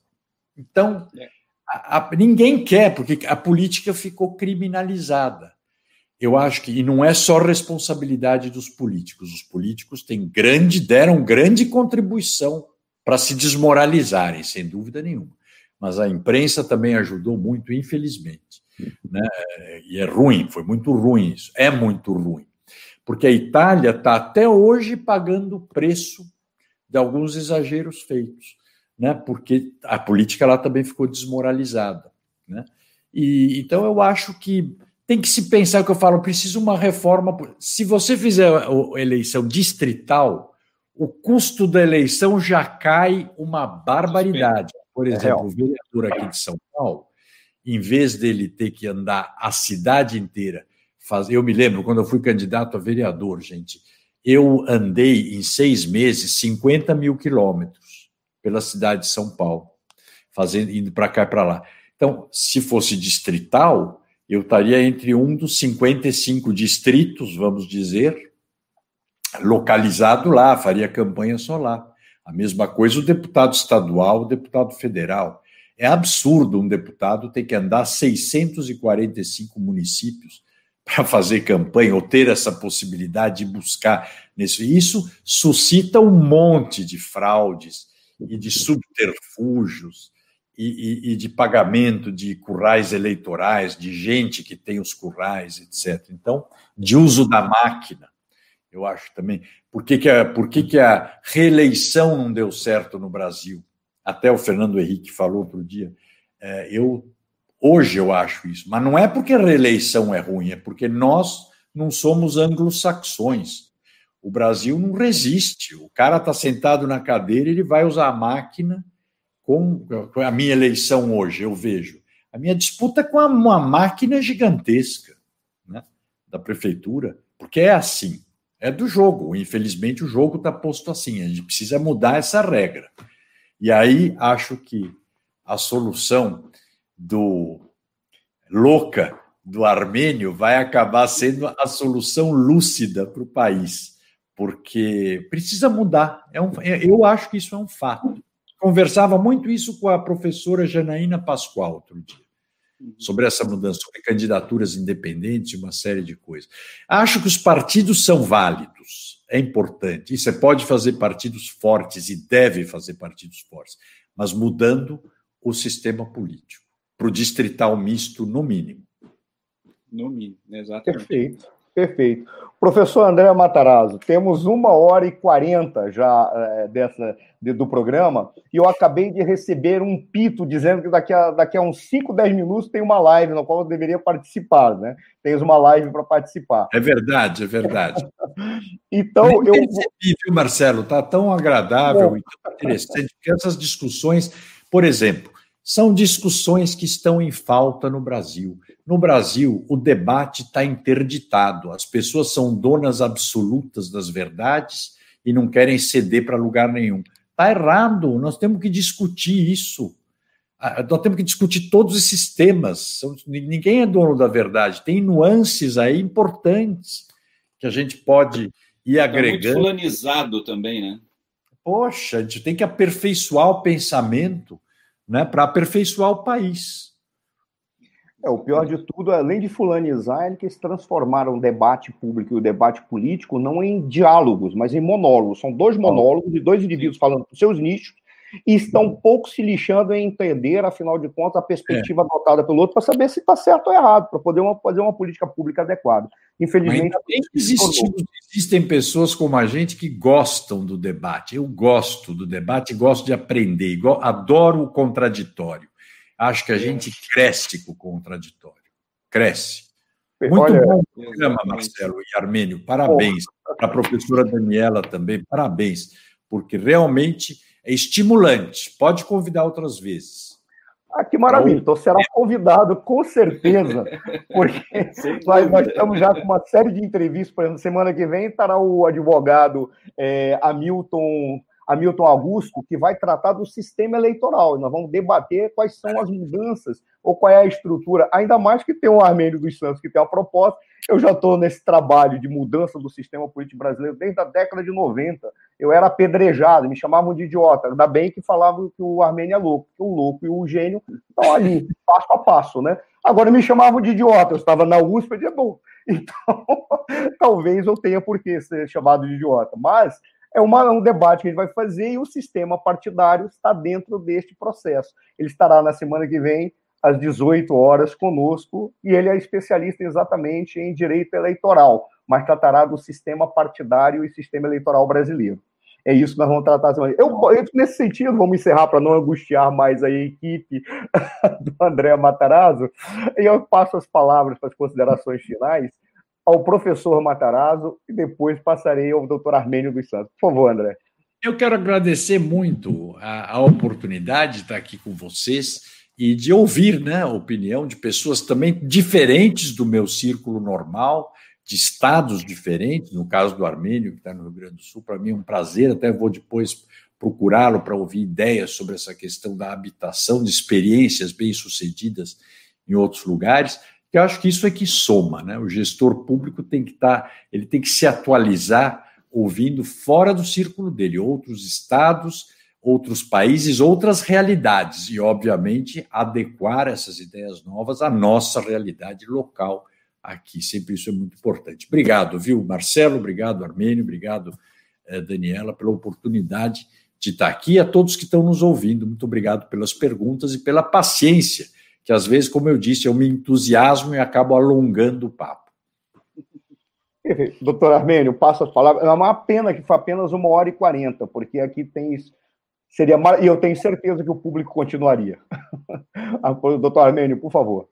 Então, é. A, a, ninguém quer, porque a política ficou criminalizada. Eu acho que, e não é só responsabilidade dos políticos, os políticos têm grande, deram grande contribuição para se desmoralizarem, sem dúvida nenhuma mas a imprensa também ajudou muito, infelizmente. Né? E é ruim, foi muito ruim isso, é muito ruim. Porque a Itália está até hoje pagando o preço de alguns exageros feitos, né? porque a política lá também ficou desmoralizada. Né? E, então eu acho que tem que se pensar o que eu falo, precisa uma reforma. Se você fizer a eleição distrital, o custo da eleição já cai uma barbaridade. Por é exemplo, o vereador aqui de São Paulo, em vez dele ter que andar a cidade inteira, faz... eu me lembro quando eu fui candidato a vereador, gente, eu andei em seis meses 50 mil quilômetros pela cidade de São Paulo, fazendo indo para cá e para lá. Então, se fosse distrital, eu estaria entre um dos 55 distritos, vamos dizer, localizado lá, faria campanha só lá. A mesma coisa o deputado estadual, o deputado federal. É absurdo um deputado ter que andar 645 municípios para fazer campanha ou ter essa possibilidade de buscar nisso. Isso suscita um monte de fraudes e de subterfúgios e, e, e, de pagamento de currais eleitorais, de gente que tem os currais, etc. Então, de uso da máquina, eu acho também. Por que, que, a, por que, que a reeleição não deu certo no Brasil? Até o Fernando Henrique falou outro dia. É, eu hoje eu acho isso, mas não é porque a reeleição é ruim, é porque nós não somos anglo-saxões. O Brasil não resiste. O cara está sentado na cadeira, ele vai usar a máquina com a minha eleição hoje, eu vejo. A minha disputa é com uma máquina gigantesca né, da prefeitura, porque é assim, é do jogo. Infelizmente, o jogo está posto assim. A gente precisa mudar essa regra. E aí acho que a solução do louca do armênio vai acabar sendo a solução lúcida para o país, porque precisa mudar. É um, é, eu acho que isso é um fato. Conversava muito isso com a professora Janaína Pascoal outro dia, sobre essa mudança, sobre candidaturas independentes e uma série de coisas. Acho que os partidos são válidos, é importante. E você pode fazer partidos fortes e deve fazer partidos fortes, mas mudando o sistema político para o distrital misto, no mínimo. No mínimo, exatamente. Perfeito, perfeito. Professor André Matarazzo, temos uma hora e quarenta já é, dessa, de, do programa e eu acabei de receber um pito dizendo que daqui a, daqui a uns 5, 10 minutos tem uma live na qual eu deveria participar, né? Tens uma live para participar. É verdade, é verdade. então, Nem eu. Percebi, viu, Marcelo? Está tão agradável Bom. e tão interessante, porque essas discussões, por exemplo, são discussões que estão em falta no Brasil. No Brasil, o debate está interditado, as pessoas são donas absolutas das verdades e não querem ceder para lugar nenhum. Está errado, nós temos que discutir isso. Ah, nós temos que discutir todos esses temas. Ninguém é dono da verdade, tem nuances aí importantes que a gente pode ir agregando. É muito fulanizado também, né? Poxa, a gente tem que aperfeiçoar o pensamento né, para aperfeiçoar o país. É, o pior de tudo, além de fulanizar, é que eles transformaram o debate público e o debate político não em diálogos, mas em monólogos. São dois monólogos de dois indivíduos falando para seus nichos e estão pouco se lixando em entender, afinal de contas, a perspectiva é. adotada pelo outro para saber se está certo ou errado, para poder uma, fazer uma política pública adequada. Infelizmente. Existe, existem pessoas como a gente que gostam do debate. Eu gosto do debate, gosto de aprender, adoro o contraditório. Acho que a gente cresce com o contraditório. Cresce. Muito Olha, bom programa, Marcelo e Armênio. Parabéns. Para a professora Daniela também, parabéns, porque realmente é estimulante. Pode convidar outras vezes. Ah, que maravilha. Então será convidado, com certeza, porque nós, nós, estamos já com uma série de entrevistas. Por exemplo, semana que vem estará o advogado é, Hamilton Hamilton Augusto, que vai tratar do sistema eleitoral. Nós vamos debater quais são as mudanças ou qual é a estrutura, ainda mais que tem o Armênio dos Santos, que tem a proposta. Eu já estou nesse trabalho de mudança do sistema político brasileiro desde a década de 90. Eu era apedrejado, me chamavam de idiota. Ainda bem que falavam que o Armênio é louco, que o louco e o gênio estão ali, passo a passo, né? Agora me chamavam de idiota. Eu estava na USP e dizia, bom, então talvez eu tenha por que ser chamado de idiota. Mas é, uma, um debate que a gente vai fazer e o sistema partidário está dentro deste processo. Ele estará na semana que vem, às 18 horas, conosco, e ele é especialista exatamente em direito eleitoral, mas tratará do sistema partidário e sistema eleitoral brasileiro. É isso que nós vamos tratar. Eu, eu nesse sentido, vamos encerrar para não angustiar mais a equipe do André Matarazzo, e eu passo as palavras para as considerações finais ao professor Matarazzo e depois passarei ao doutor Armênio dos Santos. Por favor, André. Eu quero agradecer muito a, a oportunidade de estar aqui com vocês e de ouvir né, a opinião de pessoas também diferentes do meu círculo normal, de estados diferentes, no caso do Armênio, que está no Rio Grande do Sul, para mim é um prazer, até vou depois procurá-lo para ouvir ideias sobre essa questão da habitação, de experiências bem-sucedidas em outros lugares eu acho que isso é que soma, né? O gestor público tem que estar, tá, ele tem que se atualizar ouvindo fora do círculo dele, outros estados, outros países, outras realidades e, obviamente, adequar essas ideias novas à nossa realidade local aqui. Sempre isso é muito importante. Obrigado, viu, Marcelo? Obrigado, Armênio. Obrigado, eh, Daniela, pela oportunidade de estar aqui, a todos que estão nos ouvindo. Muito obrigado pelas perguntas e pela paciência, que às vezes, como eu disse, eu me entusiasmo e acabo alongando o papo. Doutor Armênio, passo a palavra. É uma pena que foi apenas uma hora e quarenta, porque aqui tem. Seria E eu tenho certeza que o público continuaria. Doutor Armênio, por favor.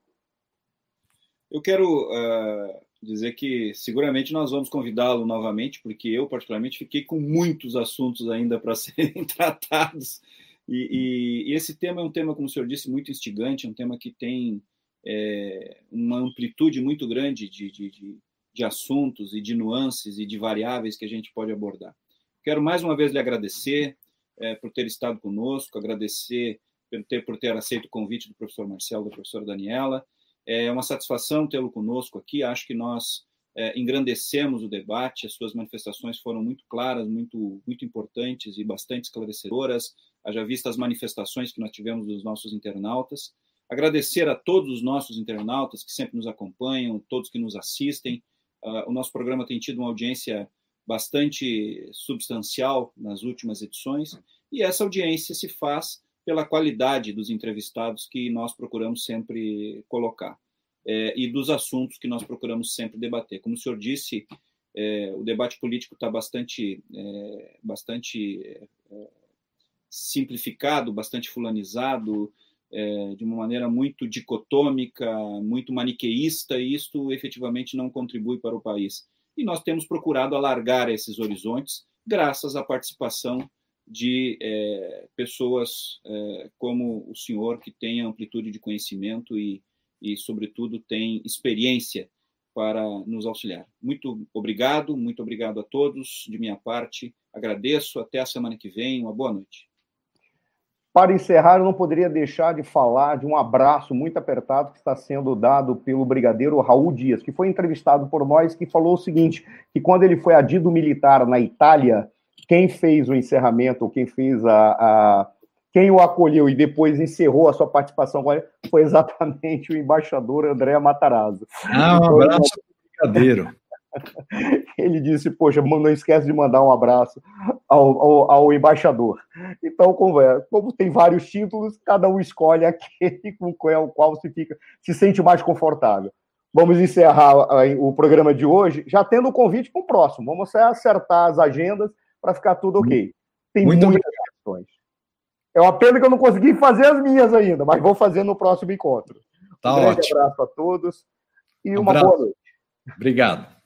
Eu quero uh, dizer que seguramente nós vamos convidá-lo novamente, porque eu, particularmente, fiquei com muitos assuntos ainda para serem tratados. E, e, e, esse tema é um tema, como o senhor disse, muito instigante, é um tema que tem é, uma amplitude muito grande de, de, de, de assuntos e de nuances e de variáveis que a gente pode abordar. Quero mais uma vez lhe agradecer é, por ter estado conosco, agradecer por ter, por ter aceito o convite do professor Marcelo, da professora Daniela, é uma satisfação tê-lo conosco aqui. Acho que nós é, engrandecemos o debate. As suas manifestações foram muito claras, muito, muito importantes e bastante esclarecedoras. Haja vista as manifestações que nós tivemos dos nossos internautas. Agradecer a todos os nossos internautas que sempre nos acompanham, todos que nos assistem. Uh, o nosso programa tem tido uma audiência bastante substancial nas últimas edições e essa audiência se faz pela qualidade dos entrevistados que nós procuramos sempre colocar é, e dos assuntos que nós procuramos sempre debater. Como o senhor disse, é, o debate político está bastante, é, bastante é, simplificado, bastante fulanizado, é, de uma maneira muito dicotômica, muito maniqueísta, e isto efetivamente não contribui para o país. E nós temos procurado alargar esses horizontes graças à participação de é, pessoas é, como o senhor, que tem amplitude de conhecimento e, e, sobretudo, tem experiência para nos auxiliar. Muito obrigado, muito obrigado a todos. De minha parte, agradeço. Até a semana que vem. Uma boa noite. Para encerrar, eu não poderia deixar de falar de um abraço muito apertado que está sendo dado pelo brigadeiro Raul Dias, que foi entrevistado por nós, que falou o seguinte: que quando ele foi adido militar na Itália, quem fez o encerramento, quem fez a, a, quem o acolheu e depois encerrou a sua participação foi exatamente o embaixador André Matarazzo. Ah, um então, abraço brincadeiro. Ele disse, poxa, não esquece de mandar um abraço ao, ao, ao embaixador. Então, como, é, como, tem vários títulos, cada um escolhe aquele com o qual se, fica, se sente mais confortável. Vamos encerrar o programa de hoje, já tendo o convite para o próximo. Vamos acertar as agendas para ficar tudo ok. Tem Muito muitas questões. É uma pena que eu não consegui fazer as minhas ainda, mas vou fazer no próximo encontro. Tá um grande ótimo. abraço a todos e um uma abraço. boa noite. Obrigado.